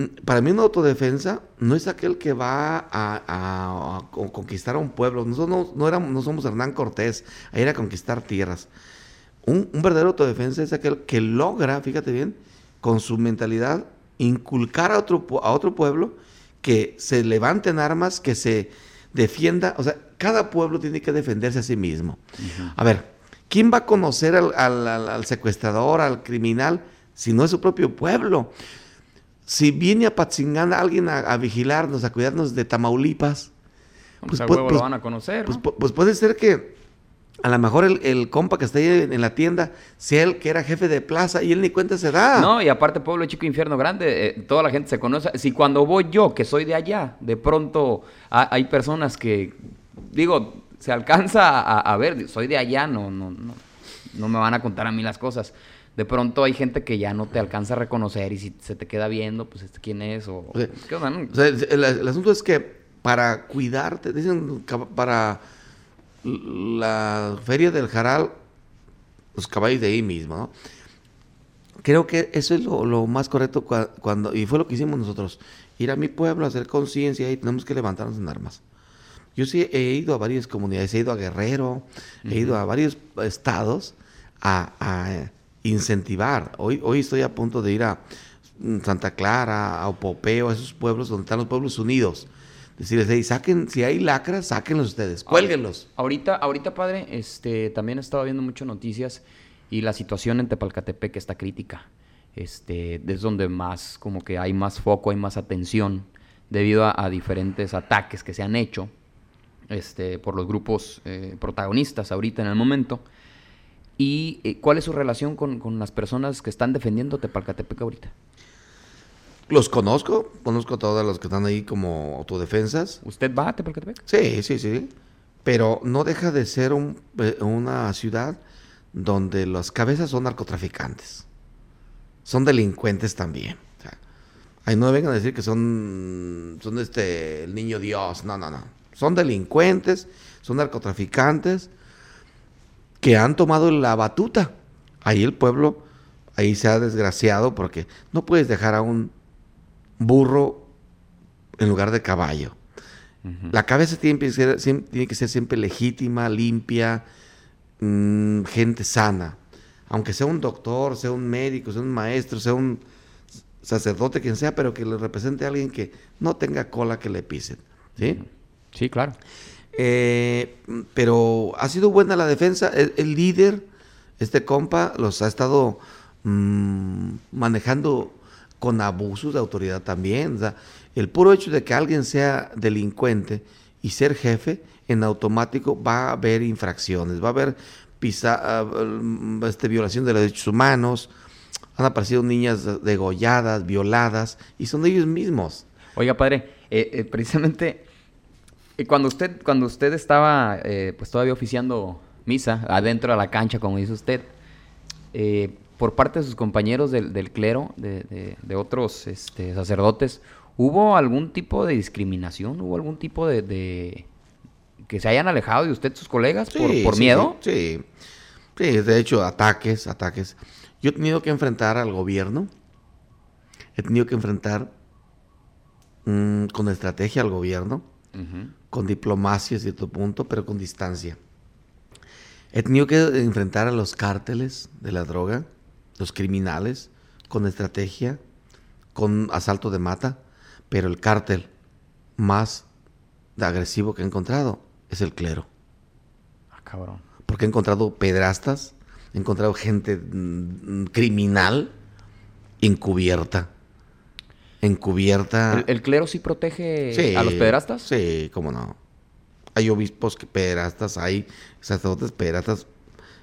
Mm, Para mí una autodefensa no es aquel que va a, a- a con- conquistar a un pueblo. Nosotros no, no, éramos, no somos Hernán Cortés a ir a conquistar tierras. Un, un verdadero autodefensa es aquel que logra, fíjate bien, con su mentalidad, inculcar a otro, a otro pueblo que se levante en armas, que se defienda. O sea, cada pueblo tiene que defenderse a sí mismo. A ver, ¿quién va a conocer al, al- al- al secuestrador, al criminal, si no es su propio pueblo? Si viene a Patzingán alguien a, a vigilarnos, a cuidarnos de Tamaulipas, Pues, Pues, pues, lo van a conocer, pues, ¿no? pu- pues puede ser que a lo mejor el, el compa que está ahí en, la tienda sea el que era jefe de plaza y él ni cuenta se da. No, y aparte pueblo chico, infierno grande, eh, toda la gente se conoce. Si cuando voy yo, que soy de allá, de pronto ha- hay personas que, digo, se alcanza a, a ver, soy de allá, no, no, no, no me van a contar a mí las cosas. de pronto hay gente que ya no te alcanza a reconocer y si se te queda viendo, pues este quién es o... ¿qué onda, no? o sea, el, el, asunto es que para cuidarte, dicen para la feria del Jaral, los caballos de ahí mismo, ¿no? Creo que eso es lo, más correcto cuando, y fue lo que hicimos nosotros, ir a mi pueblo, a hacer conciencia y tenemos que levantarnos en armas. Yo sí he ido a varias comunidades, he ido a Guerrero, he ido a varios estados a, incentivar. Hoy, hoy estoy a punto de ir a Santa Clara, a Opopeo, a esos pueblos donde están los pueblos unidos decirles, hey, saquen, si hay lacras, sáquenlos ustedes, cuélguenlos. Ahorita, ahorita, padre, este, también he estado viendo muchas noticias y la situación en Tepalcatepec está crítica. Este, es donde más, como que hay más foco, hay más atención debido a, diferentes ataques que se han hecho este, por los grupos eh, protagonistas ahorita en el momento. ¿Y eh, cuál es su relación con, con, las personas que están defendiendo Tepalcatepec ahorita? Los conozco, conozco a todos los que están ahí como autodefensas. ¿Usted va a Tepalcatepec? Sí, sí, sí. Pero no deja de ser un, eh, una ciudad donde las cabezas son narcotraficantes. Son delincuentes también. ahí no vengan a decir que son, son este, el niño Dios. No, no, no. Son delincuentes, son narcotraficantes que han tomado la batuta. Ahí el pueblo, ahí se ha desgraciado porque no puedes dejar a un burro en lugar de caballo. La cabeza tiene que, ser, tiene que ser siempre legítima, limpia, mm, gente sana. Aunque sea un doctor, sea un médico, sea un maestro, sea un sacerdote, quien sea, pero que le represente a alguien que no tenga cola que le pisen. ¿Sí? Sí, claro. Eh, pero ha sido buena la defensa. El, líder, este compa, los ha estado mm, manejando con abusos de autoridad también. el puro hecho de que alguien sea delincuente y ser jefe, en automático va a haber infracciones, va a haber pisa, ah, este, violación de los derechos humanos, han aparecido niñas degolladas, violadas, y son ellos mismos. Oiga, padre, eh, eh, precisamente eh, cuando usted, cuando usted estaba pues todavía oficiando misa adentro de la cancha, como dice usted, por parte de sus compañeros del, clero, de, otros este, sacerdotes, ¿hubo algún tipo de discriminación? ¿Hubo algún tipo de, que se hayan alejado de usted sus colegas por, miedo? Sí, sí, de hecho, ataques, ataques. Yo he tenido que enfrentar al gobierno, he tenido que enfrentar mm, con estrategia al gobierno, con diplomacia a cierto punto, pero con distancia. He tenido que enfrentar a los cárteles de la droga, los criminales, con estrategia, con asalto de mata, pero el cártel más agresivo que he encontrado es el clero. Ah, cabrón. Porque he encontrado pedrastas, he encontrado gente mm, criminal encubierta. Encubierta. ¿El, clero sí protege a los pedrastas? Sí, cómo no. Hay obispos que pedrastas, hay sacerdotes pedrastas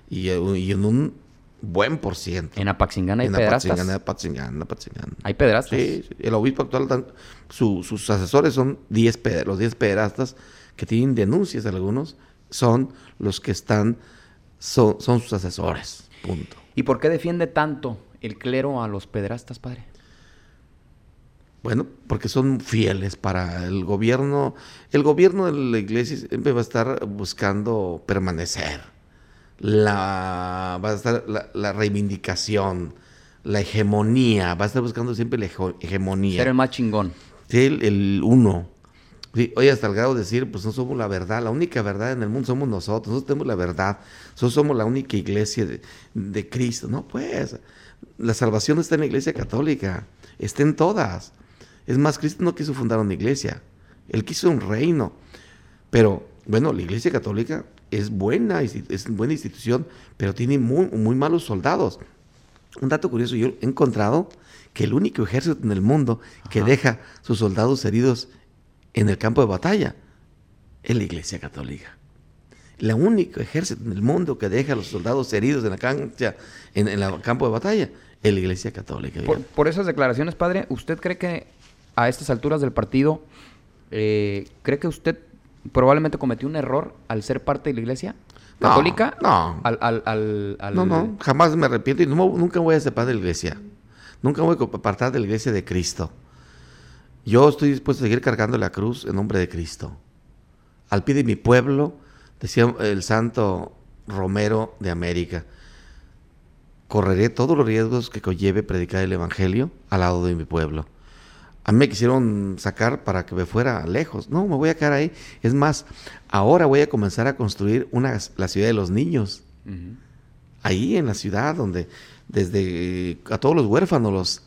y, y en un buen por ciento. En Apaxingán hay en pedrastas. En Apaxingán, en Apaxingán. Hay pedrastas. Sí, el obispo actual, sus asesores son 10 los 10 pedrastas que tienen denuncias algunos, son los que están, son, son sus asesores. Punto. ¿Y por qué defiende tanto el clero a los pedrastas, padre? Bueno, porque son fieles para el gobierno. El gobierno de la iglesia siempre va a estar buscando permanecer la, va a estar la, reivindicación, la hegemonía, va a estar buscando siempre la hegemonía. Ser el más chingón. Sí, el, uno. Sí, oye, hasta el grado de decir, pues no somos la verdad, la única verdad en el mundo somos nosotros, nosotros tenemos la verdad, nosotros somos la única iglesia de, de Cristo. No, pues, la salvación está en la iglesia católica, está en todas. Es más, Cristo no quiso fundar una iglesia, él quiso un reino. Pero, bueno, la iglesia católica es buena, es buena institución, pero tiene muy, muy malos soldados. Un dato curioso, yo he encontrado que el único ejército en el mundo que deja sus soldados heridos en el campo de batalla es la Iglesia Católica. El único ejército en el mundo que deja a los soldados heridos en la cancha, en, el campo de batalla, es la Iglesia Católica. Por, esas declaraciones, padre, ¿usted cree que a estas alturas del partido, eh, cree que usted probablemente cometió un error al ser parte de la iglesia? No, ¿Católica? no. Al, al, al, al- No, no, jamás me arrepiento y no, nunca voy a separar de la iglesia. Nunca voy a apartar de la iglesia de Cristo. Yo estoy dispuesto a seguir cargando la cruz en nombre de Cristo. Al pie de mi pueblo, decía el santo Romero de América, correré todos los riesgos que conlleve predicar el Evangelio al lado de mi pueblo. A mí me quisieron sacar para que me fuera lejos. No, me voy a quedar ahí. Es más, ahora voy a comenzar a construir una, la ciudad de los niños ahí en la ciudad donde desde a todos los huérfanos los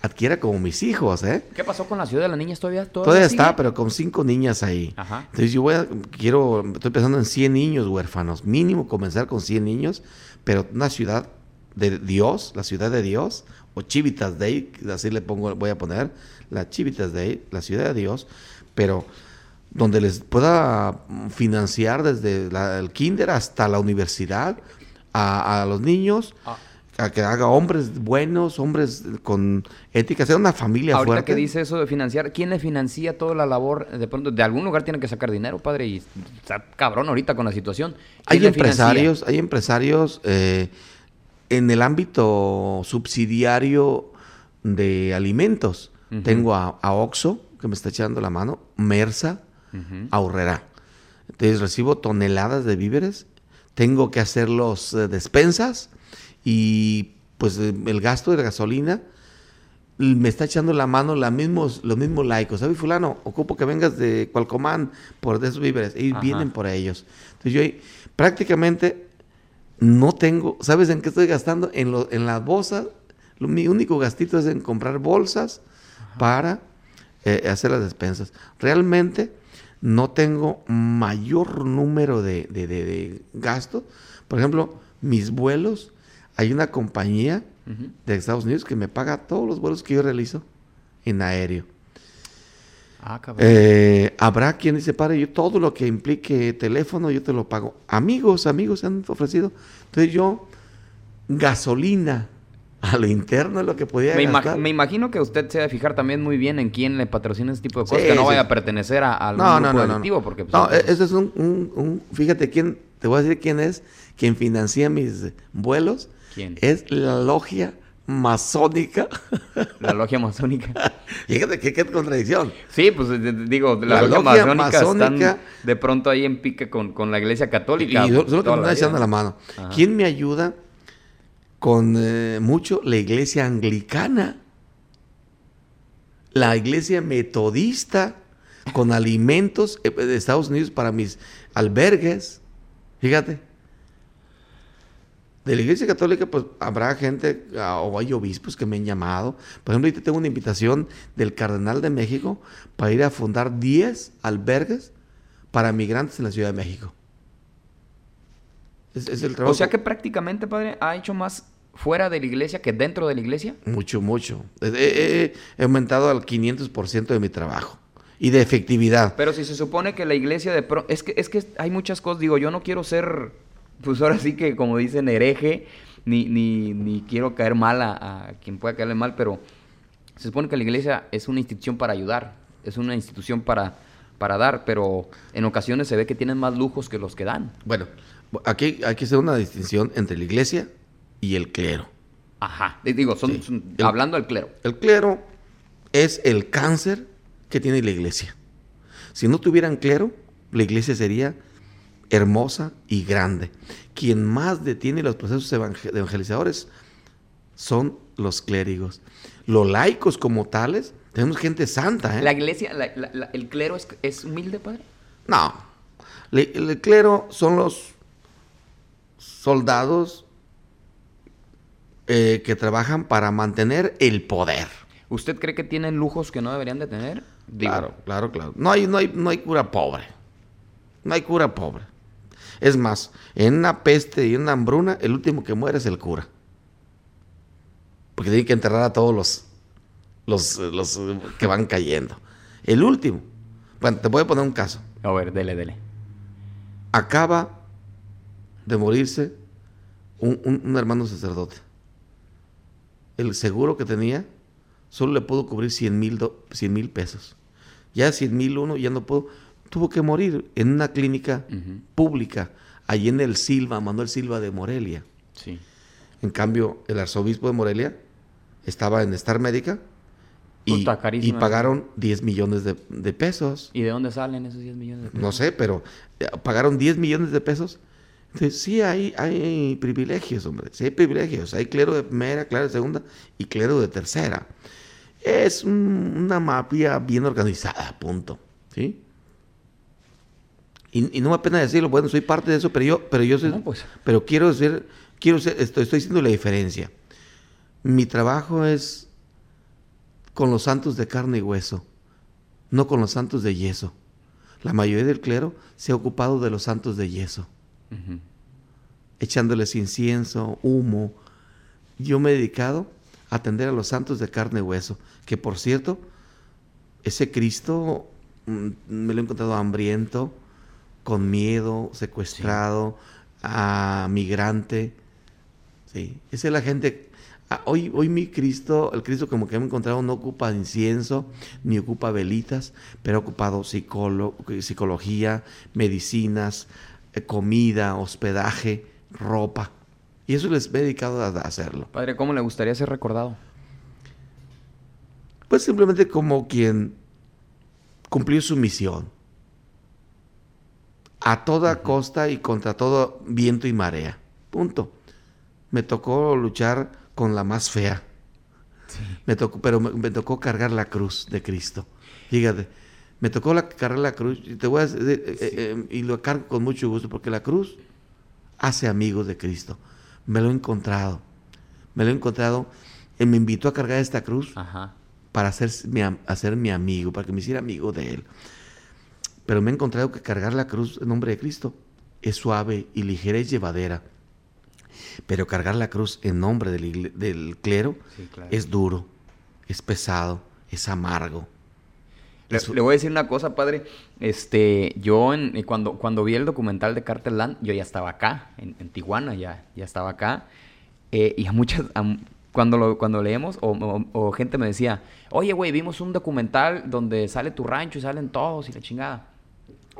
adquiera como mis hijos, ¿eh? ¿Qué pasó con la ciudad de las niñas? ¿Todavía, todavía, está, pero con cinco niñas ahí. Ajá. Entonces yo voy a, quiero, estoy pensando en 100 niños huérfanos, mínimo comenzar con 100 niños, pero una ciudad de Dios, la ciudad de Dios, o Chivitas Day, así le pongo, voy a poner, la Chivitas Day, la ciudad de Dios, pero donde les pueda financiar desde la- el kinder hasta la universidad a, a los niños, Ah. a que haga hombres buenos, hombres con ética, sea una familia Ahorita fuerte. que dice eso de financiar, ¿quién le financia toda la labor? De pronto, de algún lugar tiene que sacar dinero, padre, y está cabrón ahorita con la situación. ¿Quién Hay empresarios, hay empresarios eh, en el ámbito subsidiario de alimentos. Ujú. Tengo a, a Oxxo, que me está echando la mano, Mersa, Ujú. Aurrera. Entonces recibo toneladas de víveres, tengo que hacer los eh, despensas y pues eh, el gasto de la gasolina me está echando la mano la mismos, los mismos laicos. ¿Sabes, fulano? Ocupo que vengas de Cualcomán por de esos víveres. Y Ajá. vienen por ellos. Entonces yo ahí prácticamente no tengo, ¿sabes en qué estoy gastando? En, lo- en las bolsas. Lo- mi único gastito es en comprar bolsas para eh, hacer las despensas. Realmente no tengo mayor número de, de, de- de gastos. Por ejemplo, mis vuelos, hay una compañía de Estados Unidos que me paga todos los vuelos que yo realizo en aéreo. Ah. Eh, habrá quien dice, padre, yo todo lo que implique teléfono, yo te lo pago. Amigos, amigos se han ofrecido. Entonces yo, gasolina a lo interno es lo que podía me, imag- me imagino que usted se debe fijar también muy bien en quién le patrocina ese tipo de cosas, Sí, que no sí. vaya a pertenecer a, a algún No, no, grupo no, no. delictivo, porque... pues, No, entonces- ese es un, un- un- fíjate quién, te voy a decir quién es, quien financia mis vuelos. ¿Quién? Es la logia masónica. (laughs) La logia masónica. (laughs) fíjate qué, qué contradicción. Sí, pues digo, la, La logia, logia masónica, masónica- están de pronto ahí en pique con, con la iglesia católica. y pues, solo que me están echando la mano. Ajá. ¿Quién me ayuda con eh, mucho? La iglesia anglicana. La iglesia metodista con alimentos eh, de Estados Unidos para mis albergues. Fíjate. De la iglesia católica, pues habrá gente ah, o hay obispos que me han llamado. Por ejemplo, ahorita tengo una invitación del Cardenal de México para ir a fundar 10 albergues para migrantes en la Ciudad de México. Es, es el trabajo. O sea que prácticamente, padre, ha hecho más fuera de la iglesia que dentro de la iglesia. Mucho, mucho. He, aumentado al 500% de mi trabajo y de efectividad. Pero si se supone que la iglesia de pronto... Es que, es que hay muchas cosas, digo, yo no quiero ser, pues ahora sí que como dicen, hereje, ni, ni, ni quiero caer mal a, a quien pueda caerle mal, pero se supone que la iglesia es una institución para ayudar, es una institución para, para dar, pero en ocasiones se ve que tienen más lujos que los que dan. Bueno, aquí hay que hacer una distinción entre la iglesia y el clero. Ajá, digo, son, Sí. son- El- hablando del clero. El clero es el cáncer que tiene la iglesia. Si no tuvieran clero, la iglesia sería hermosa y grande. Quien más detiene los procesos evangel- evangelizadores son los clérigos. Los laicos como tales, tenemos gente santa, ¿eh? La iglesia, la- la- la- el clero es, es humilde, padre. No. Le- el clero son los soldados eh, que trabajan para mantener el poder. ¿Usted cree que tienen lujos que no deberían de tener? Digo, Claro, claro, claro. No hay, no hay, no hay cura pobre. No hay cura pobre. Es más, en una peste y en una hambruna, el último que muere es el cura. Porque tiene que enterrar a todos los, los, los eh, que van cayendo. El último. Bueno, te voy a poner un caso. A ver, dele, dele. acaba de morirse un, un- un hermano sacerdote. El seguro que tenía solo le pudo cubrir 100 mil pesos. Ya 100 mil uno ya no pudo. Tuvo que morir en una clínica pública allí en el Silva, Manuel Silva de Morelia. Sí. En cambio, el arzobispo de Morelia estaba en Star Médica y, pagaron 10 millones de, de pesos. ¿Y de dónde salen esos 10 millones de pesos? No sé, pero eh, pagaron 10 millones de pesos. Entonces, sí hay, hay privilegios, hombre. Sí hay privilegios. Hay clero de primera, clero de segunda y clero de tercera. Es un- una mafia bien organizada, punto. ¿Sí? Y, y no me apena decirlo, bueno, soy parte de eso, pero yo, pero yo soy- No, pues. pero quiero decir, quiero ser, estoy, estoy diciendo la diferencia. Mi trabajo es con los santos de carne y hueso, no con los santos de yeso. La mayoría del clero se ha ocupado de los santos de yeso, Ujú. echándoles incienso, humo. Yo me he dedicado a atender a los santos de carne y hueso, que por cierto, ese Cristo mm, me lo he encontrado hambriento, con miedo, secuestrado, a migrante. Sí, esa es la gente. ah, Hoy, hoy mi Cristo, el Cristo como que me he encontrado, no ocupa incienso, ni ocupa velitas, pero ha ocupado psicólo- psicología, medicinas, eh, comida, hospedaje, ropa. Y eso les he dedicado a a hacerlo. Padre, ¿cómo le gustaría ser recordado? Pues simplemente como quien cumplió su misión. A toda costa y contra todo viento y marea. Punto. Me tocó luchar con la más fea. Me tocó, pero me, me tocó cargar la cruz de Cristo. Fíjate, me tocó la, cargar la cruz y te voy a decir, eh, eh, eh, y lo cargo con mucho gusto porque la cruz hace amigos de Cristo. Me lo he encontrado. Me lo he encontrado. Él me invitó a cargar esta cruz Ajá. para hacer mi, am- hacer mi amigo, para que me hiciera amigo de él. Pero me he encontrado que cargar la cruz en nombre de Cristo es suave y ligera y llevadera. Pero cargar la cruz en nombre del, clero Sí, claro. es duro, es pesado, es amargo. Le, Es- le voy a decir una cosa, padre. Este, yo en, y cuando, cuando vi el documental de Cartel Land, yo ya estaba acá, en, en Tijuana, ya, ya estaba acá. Eh, y a muchas, a cuando lo, cuando leemos, o, o- o gente me decía, oye, güey, vimos un documental donde sale tu rancho y salen todos y la chingada.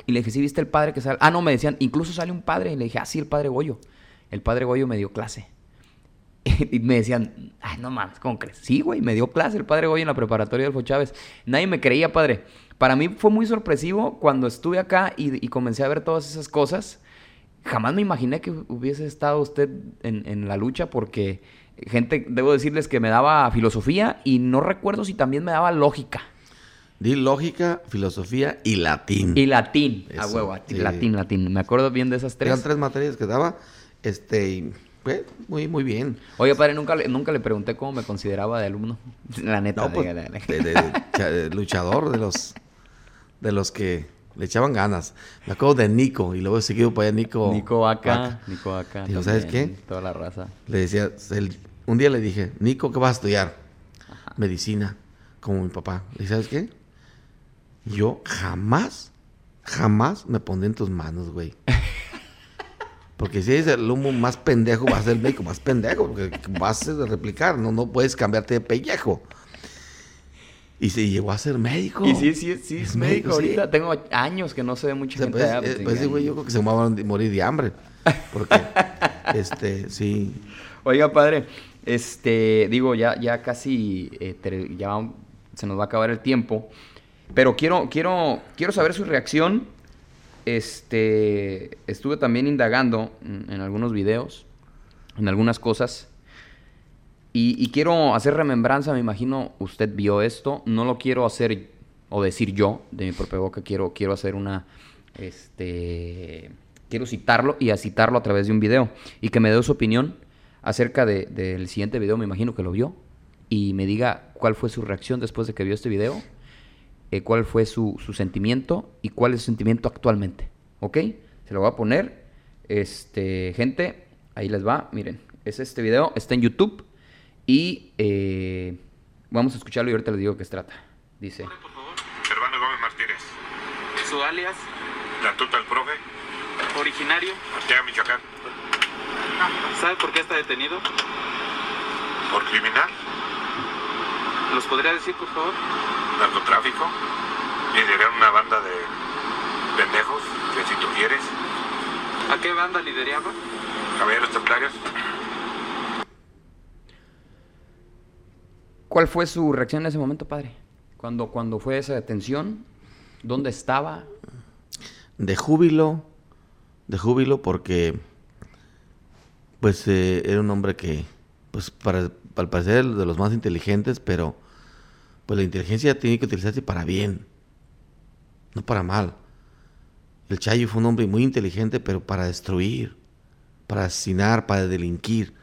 Y le dije, ¿sí viste el padre que sale? Ah, no, me decían, incluso sale un padre. Y le dije, ah, sí, el padre Goyo. El padre Goyo me dio clase. (laughs) Y me decían, ay, no mames, ¿cómo crees? Sí, güey, me dio clase el padre Goyo en la preparatoria del Fo Chávez. Nadie me creía, padre. Para mí fue muy sorpresivo cuando estuve acá y, comencé a ver todas esas cosas. Jamás me imaginé que hubiese estado usted en, en la lucha porque gente, debo decirles que me daba filosofía y no recuerdo si también me daba lógica. Di lógica, filosofía y latín. Y latín, a huevo, sí. latín, latín. Me acuerdo bien de esas Eran tres. tres materias que daba. Este, y, pues, muy, muy bien. Oye, padre, nunca le, nunca le pregunté cómo me consideraba de alumno. (laughs) La neta, No, pues, de- de- de cha- de luchador de los de los que le echaban ganas. Me acuerdo de Nico y luego he seguido para allá Nico. Nico acá, Vaca. Nico acá. Digo, ¿sabes qué? Toda la raza. Le decía, el- un día le dije, Nico, ¿qué vas a estudiar? Medicina, como mi papá. ¿Y sabes qué? Yo jamás, jamás me pondré en tus manos, güey. Porque si eres el humo más pendejo, vas a ser el médico más pendejo, porque vas a replicar, no, no puedes cambiarte de pellejo. Y se llegó a ser médico. Y sí, sí, sí, es, médico médico, sí. ahorita. Tengo años que no se ve mucha O sea, gente pues, eh, pues, pues, sí, güey, yo creo que se van a morir de hambre. Porque, (laughs) este, sí. Oiga, padre, este, digo, ya, ya casi, eh, ya se nos va a acabar el tiempo, pero quiero, quiero, quiero saber su reacción. Este, estuve también indagando en, algunos videos, en algunas cosas, y, quiero hacer remembranza, me imagino usted vio esto, no lo quiero hacer o decir yo de mi propia boca, quiero, quiero hacer una, este, quiero citarlo y a citarlo a través de un video. Y que me dé su opinión acerca de- del siguiente video, me imagino que lo vio, y me diga cuál fue su reacción después de que vio este video, eh, cuál fue su, su sentimiento y cuál es su sentimiento actualmente, ¿ok? Se lo voy a poner, este, gente, ahí les va, miren, es este video, está en YouTube y eh, vamos a escucharlo y ahorita les digo qué se trata. Dice, Hermano Gómez Martínez. Su alias, La tuta del profe. originario, Arteaga, Michoacán. ¿sabe por qué está detenido? Por criminal, ¿Los podría decir, por favor? Narcotráfico. Liderar una banda de pendejos, que si tú quieres. ¿A qué banda lideraba? Caballeros templarios. ¿Cuál fue su reacción en ese momento, padre? Cuando, cuando fue esa detención, ¿dónde estaba? De júbilo, de júbilo porque pues eh, era un hombre que, pues para, al parecer de los más inteligentes, pero pues la inteligencia tiene que utilizarse para bien, no para mal. El Chayo fue un hombre muy inteligente, pero para destruir, para asesinar, para delinquir.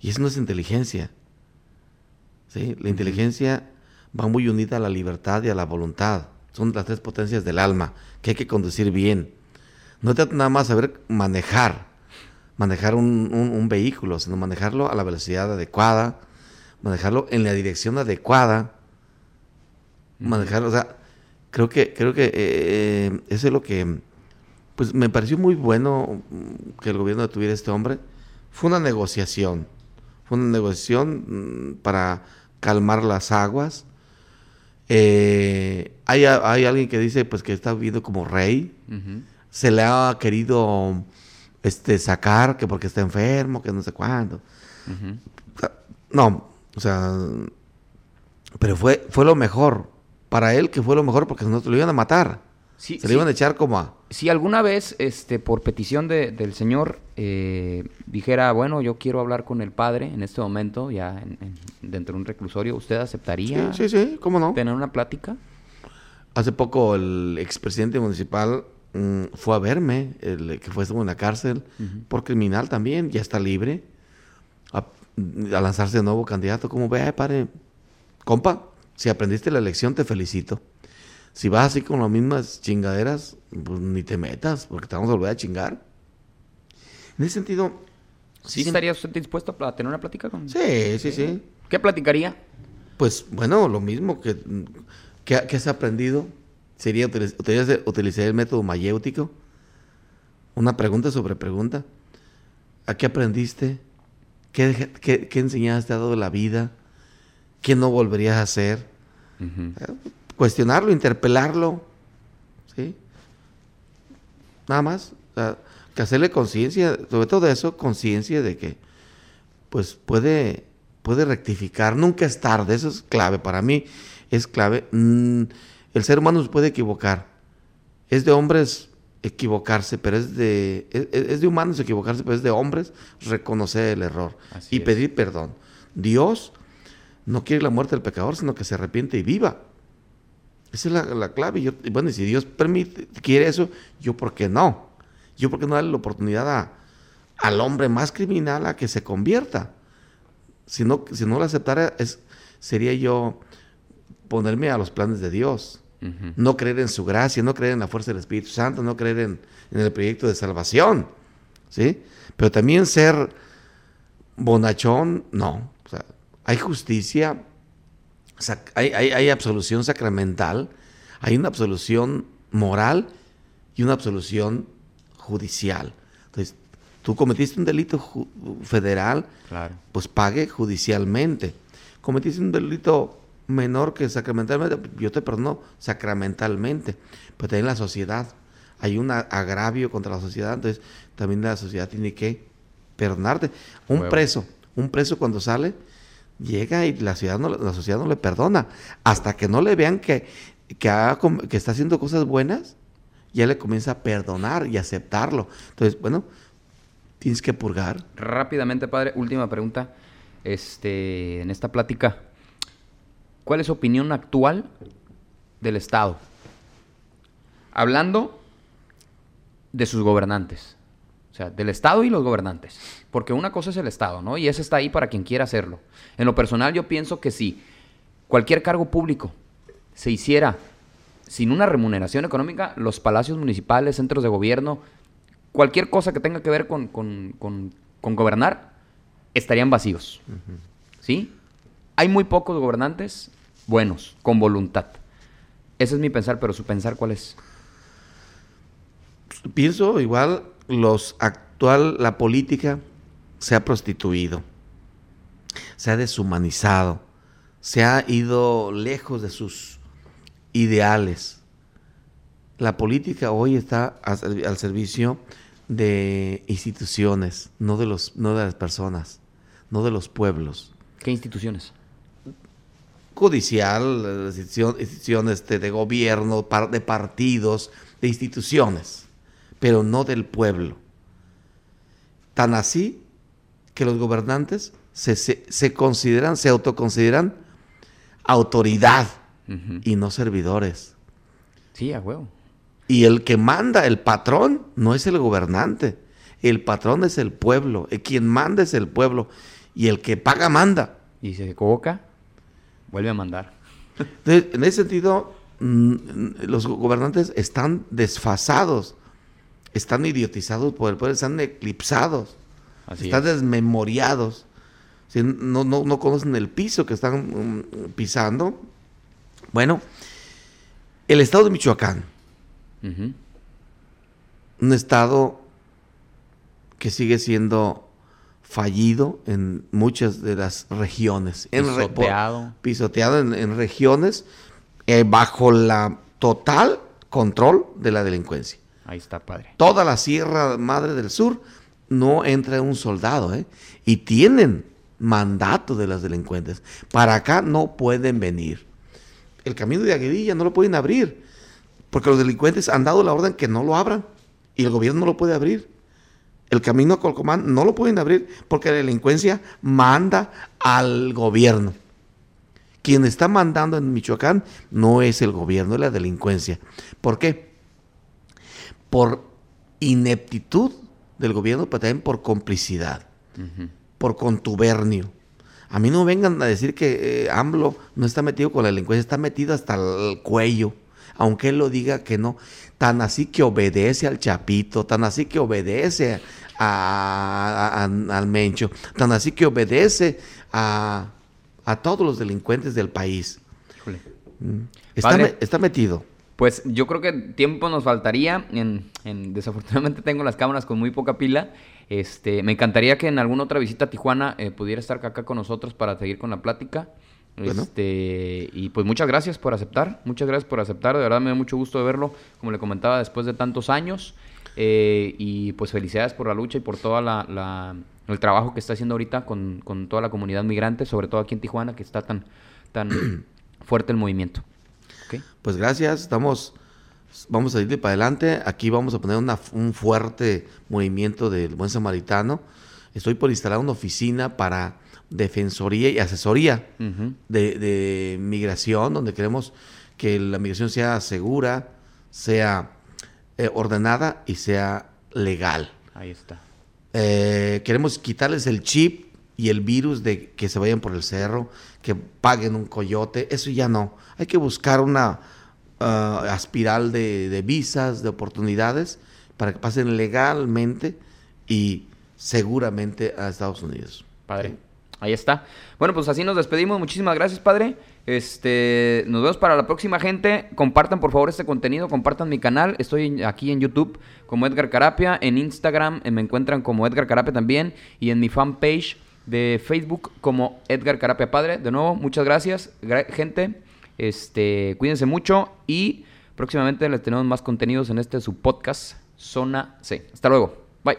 Y eso no es inteligencia. ¿sí? La inteligencia va muy unida a la libertad y a la voluntad. Son las tres potencias del alma que hay que conducir bien. No trata nada más saber manejar, manejar un, un- un vehículo, sino manejarlo a la velocidad adecuada, manejarlo en la dirección adecuada, manejarlo, o sea, creo que, creo que eh, eso es lo que, pues me pareció muy bueno mm, que el gobierno detuviera a este hombre. Fue una negociación, fue una negociación mm, para calmar las aguas. Eh, hay, hay alguien que dice pues que está viviendo como rey, se le ha querido este sacar que porque está enfermo, que no sé cuándo. No, o sea, pero fue fue lo mejor para él que fue lo mejor porque no te lo iban a matar. Sí, se sí. le iban a echar como a Si alguna vez, este, por petición de- del señor, eh, dijera, bueno, yo quiero hablar con el padre en este momento, ya en- en- dentro de un reclusorio, ¿usted aceptaría Sí, sí, sí, cómo no. tener una plática? Hace poco el expresidente municipal mm, fue a verme, el que fue estuvo en la cárcel, por criminal también, ya está libre, a, a lanzarse de nuevo candidato. Como ve, padre, compa, si aprendiste la lección, te felicito. Si vas así con las mismas chingaderas, pues ni te metas, porque te vamos a volver a chingar. En ese sentido, ¿Sí sí, estaría usted dispuesto a tener una plática con sí, sí, sí. ¿Qué platicaría? Pues bueno, lo mismo que, que, que has aprendido sería utiliz- utilizar, utilizar el método mayéutico. Una pregunta sobre pregunta. ¿A qué aprendiste? ¿Qué, qué, qué enseñanzas te ha dado la vida? ¿Qué no volverías a hacer? Cuestionarlo, interpelarlo. ¿Sí? Nada más. O sea, que hacerle conciencia, sobre todo eso, conciencia de que pues puede, puede rectificar. Nunca es tarde, eso es clave. Para mí es clave. Mm, el ser humano se puede equivocar. Es de hombres equivocarse, pero es de, es, es de humanos equivocarse, pero es de hombres reconocer el error Así y es. pedir perdón. Dios no quiere la muerte del pecador, sino que se arrepiente y viva. Esa es la, la clave. Yo, y bueno, y si Dios permite, quiere eso, yo por qué no? Yo por qué no darle la oportunidad a, al hombre más criminal a que se convierta. Si no, si no lo aceptara, es, sería yo ponerme a los planes de Dios. No creer en su gracia, no creer en la fuerza del Espíritu Santo, no creer en, en el proyecto de salvación. ¿Sí? Pero también ser bonachón, no. Hay justicia, hay, hay- hay absolución sacramental, hay una absolución moral y una absolución judicial. Entonces, tú cometiste un delito federal, Claro. pues pague judicialmente. Cometiste un delito menor que sacramentalmente, yo te perdono sacramentalmente, pero también la sociedad. Hay un agravio contra la sociedad, entonces también la sociedad tiene que perdonarte. Un Huevo. preso, un preso cuando sale, llega y la, ciudad no, la sociedad no le perdona. Hasta que no le vean que, que, está haciendo cosas buenas, ya le comienza a perdonar y aceptarlo. Entonces, bueno, tienes que purgar. Rápidamente, padre, última pregunta. Este, en esta plática, ¿cuál es su opinión actual del Estado? Hablando de sus gobernantes. O sea, del Estado y los gobernantes. Porque una cosa es el Estado, ¿no? Y ese está ahí para quien quiera hacerlo. En lo personal, yo pienso que si cualquier cargo público se hiciera sin una remuneración económica, los palacios municipales, centros de gobierno, cualquier cosa que tenga que ver con, con- con- con gobernar, estarían vacíos. ¿Sí? Hay muy pocos gobernantes buenos, con voluntad. Ese es mi pensar, pero su pensar, ¿cuál es? Pienso igual, los actual, la política se ha prostituido, se ha deshumanizado, se ha ido lejos de sus ideales. La política hoy está al servicio de instituciones, no de, los, no de las personas, no de los pueblos. ¿Qué instituciones? Judicial, eh, instituciones de, de gobierno, de partidos, de instituciones, pero no del pueblo. Tan así que los gobernantes se, se- se consideran, se autoconsideran autoridad y no servidores. Sí, a huevo. Y el que manda, el patrón, no es el gobernante. El patrón es el pueblo. El quien manda es el pueblo. Y el que paga manda. Y si se equivoca, vuelve a mandar. Entonces, en ese sentido, los gobernantes están desfasados. Están idiotizados por el pueblo. Están eclipsados. Así están es. desmemoriados. No, no, no conocen el piso que están mm, pisando. Bueno, el estado de Michoacán. Un estado que sigue siendo fallido en muchas de las regiones. En Pisoteado. pisoteado en, en regiones eh, bajo la total control de la delincuencia. Ahí está, padre. Toda la Sierra Madre del Sur no entra un soldado, ¿eh? Y tienen mandato de las delincuentes. Para acá no pueden venir. El camino de Aguililla no lo pueden abrir. Porque los delincuentes han dado la orden que no lo abran. Y el gobierno no lo puede abrir. El camino a Colcomán no lo pueden abrir porque la delincuencia manda al gobierno. Quien está mandando en Michoacán no es el gobierno, es la delincuencia. ¿Por qué? Por ineptitud del gobierno, pero también por complicidad, por contubernio. A mí no vengan a decir que eh, AMLO no está metido con la delincuencia, está metido hasta el cuello, aunque él lo diga que no. Tan así que obedece al Chapito, tan así que obedece a- a- a- al Mencho, tan así que obedece a, a todos los delincuentes del país. Híjole. Está, me- está metido. Pues yo creo que tiempo nos faltaría. En, en- desafortunadamente tengo las cámaras con muy poca pila. Este, me encantaría que en alguna otra visita a Tijuana eh, pudiera estar acá con nosotros para seguir con la plática. Bueno. Este, y pues muchas gracias por aceptar. Muchas gracias por aceptar. De verdad me da mucho gusto de verlo, como le comentaba, después de tantos años. Eh, y pues felicidades por la lucha y por todo la, la- el trabajo que está haciendo ahorita con, con toda la comunidad migrante, sobre todo aquí en Tijuana, que está tan, tan (clears throat) fuerte el movimiento. Pues gracias, estamos, vamos a irle para adelante. Aquí vamos a poner una- un fuerte movimiento del buen samaritano. Estoy por instalar una oficina para defensoría y asesoría de migración, donde queremos que la migración sea segura, sea eh, ordenada y sea legal. Ahí está. Eh, queremos quitarles el chip y el virus de que se vayan por el cerro, que paguen un coyote. Eso ya no. Hay que buscar una ah, espiral de, de visas, de oportunidades, para que pasen legalmente y seguramente a Estados Unidos. Padre. Ahí está. Bueno, pues así nos despedimos. Muchísimas gracias, padre. Este, nos vemos para la próxima gente. Compartan por favor este contenido, compartan mi canal. Estoy aquí en YouTube como Edgar Carapia, en Instagram me encuentran como Edgar Carapia también y en mi fanpage de Facebook como Edgar Carapia Padre. De nuevo, muchas gracias, gra- gente. Este, cuídense mucho y próximamente les tenemos más contenidos en este su podcast Zona C. Hasta luego. Bye.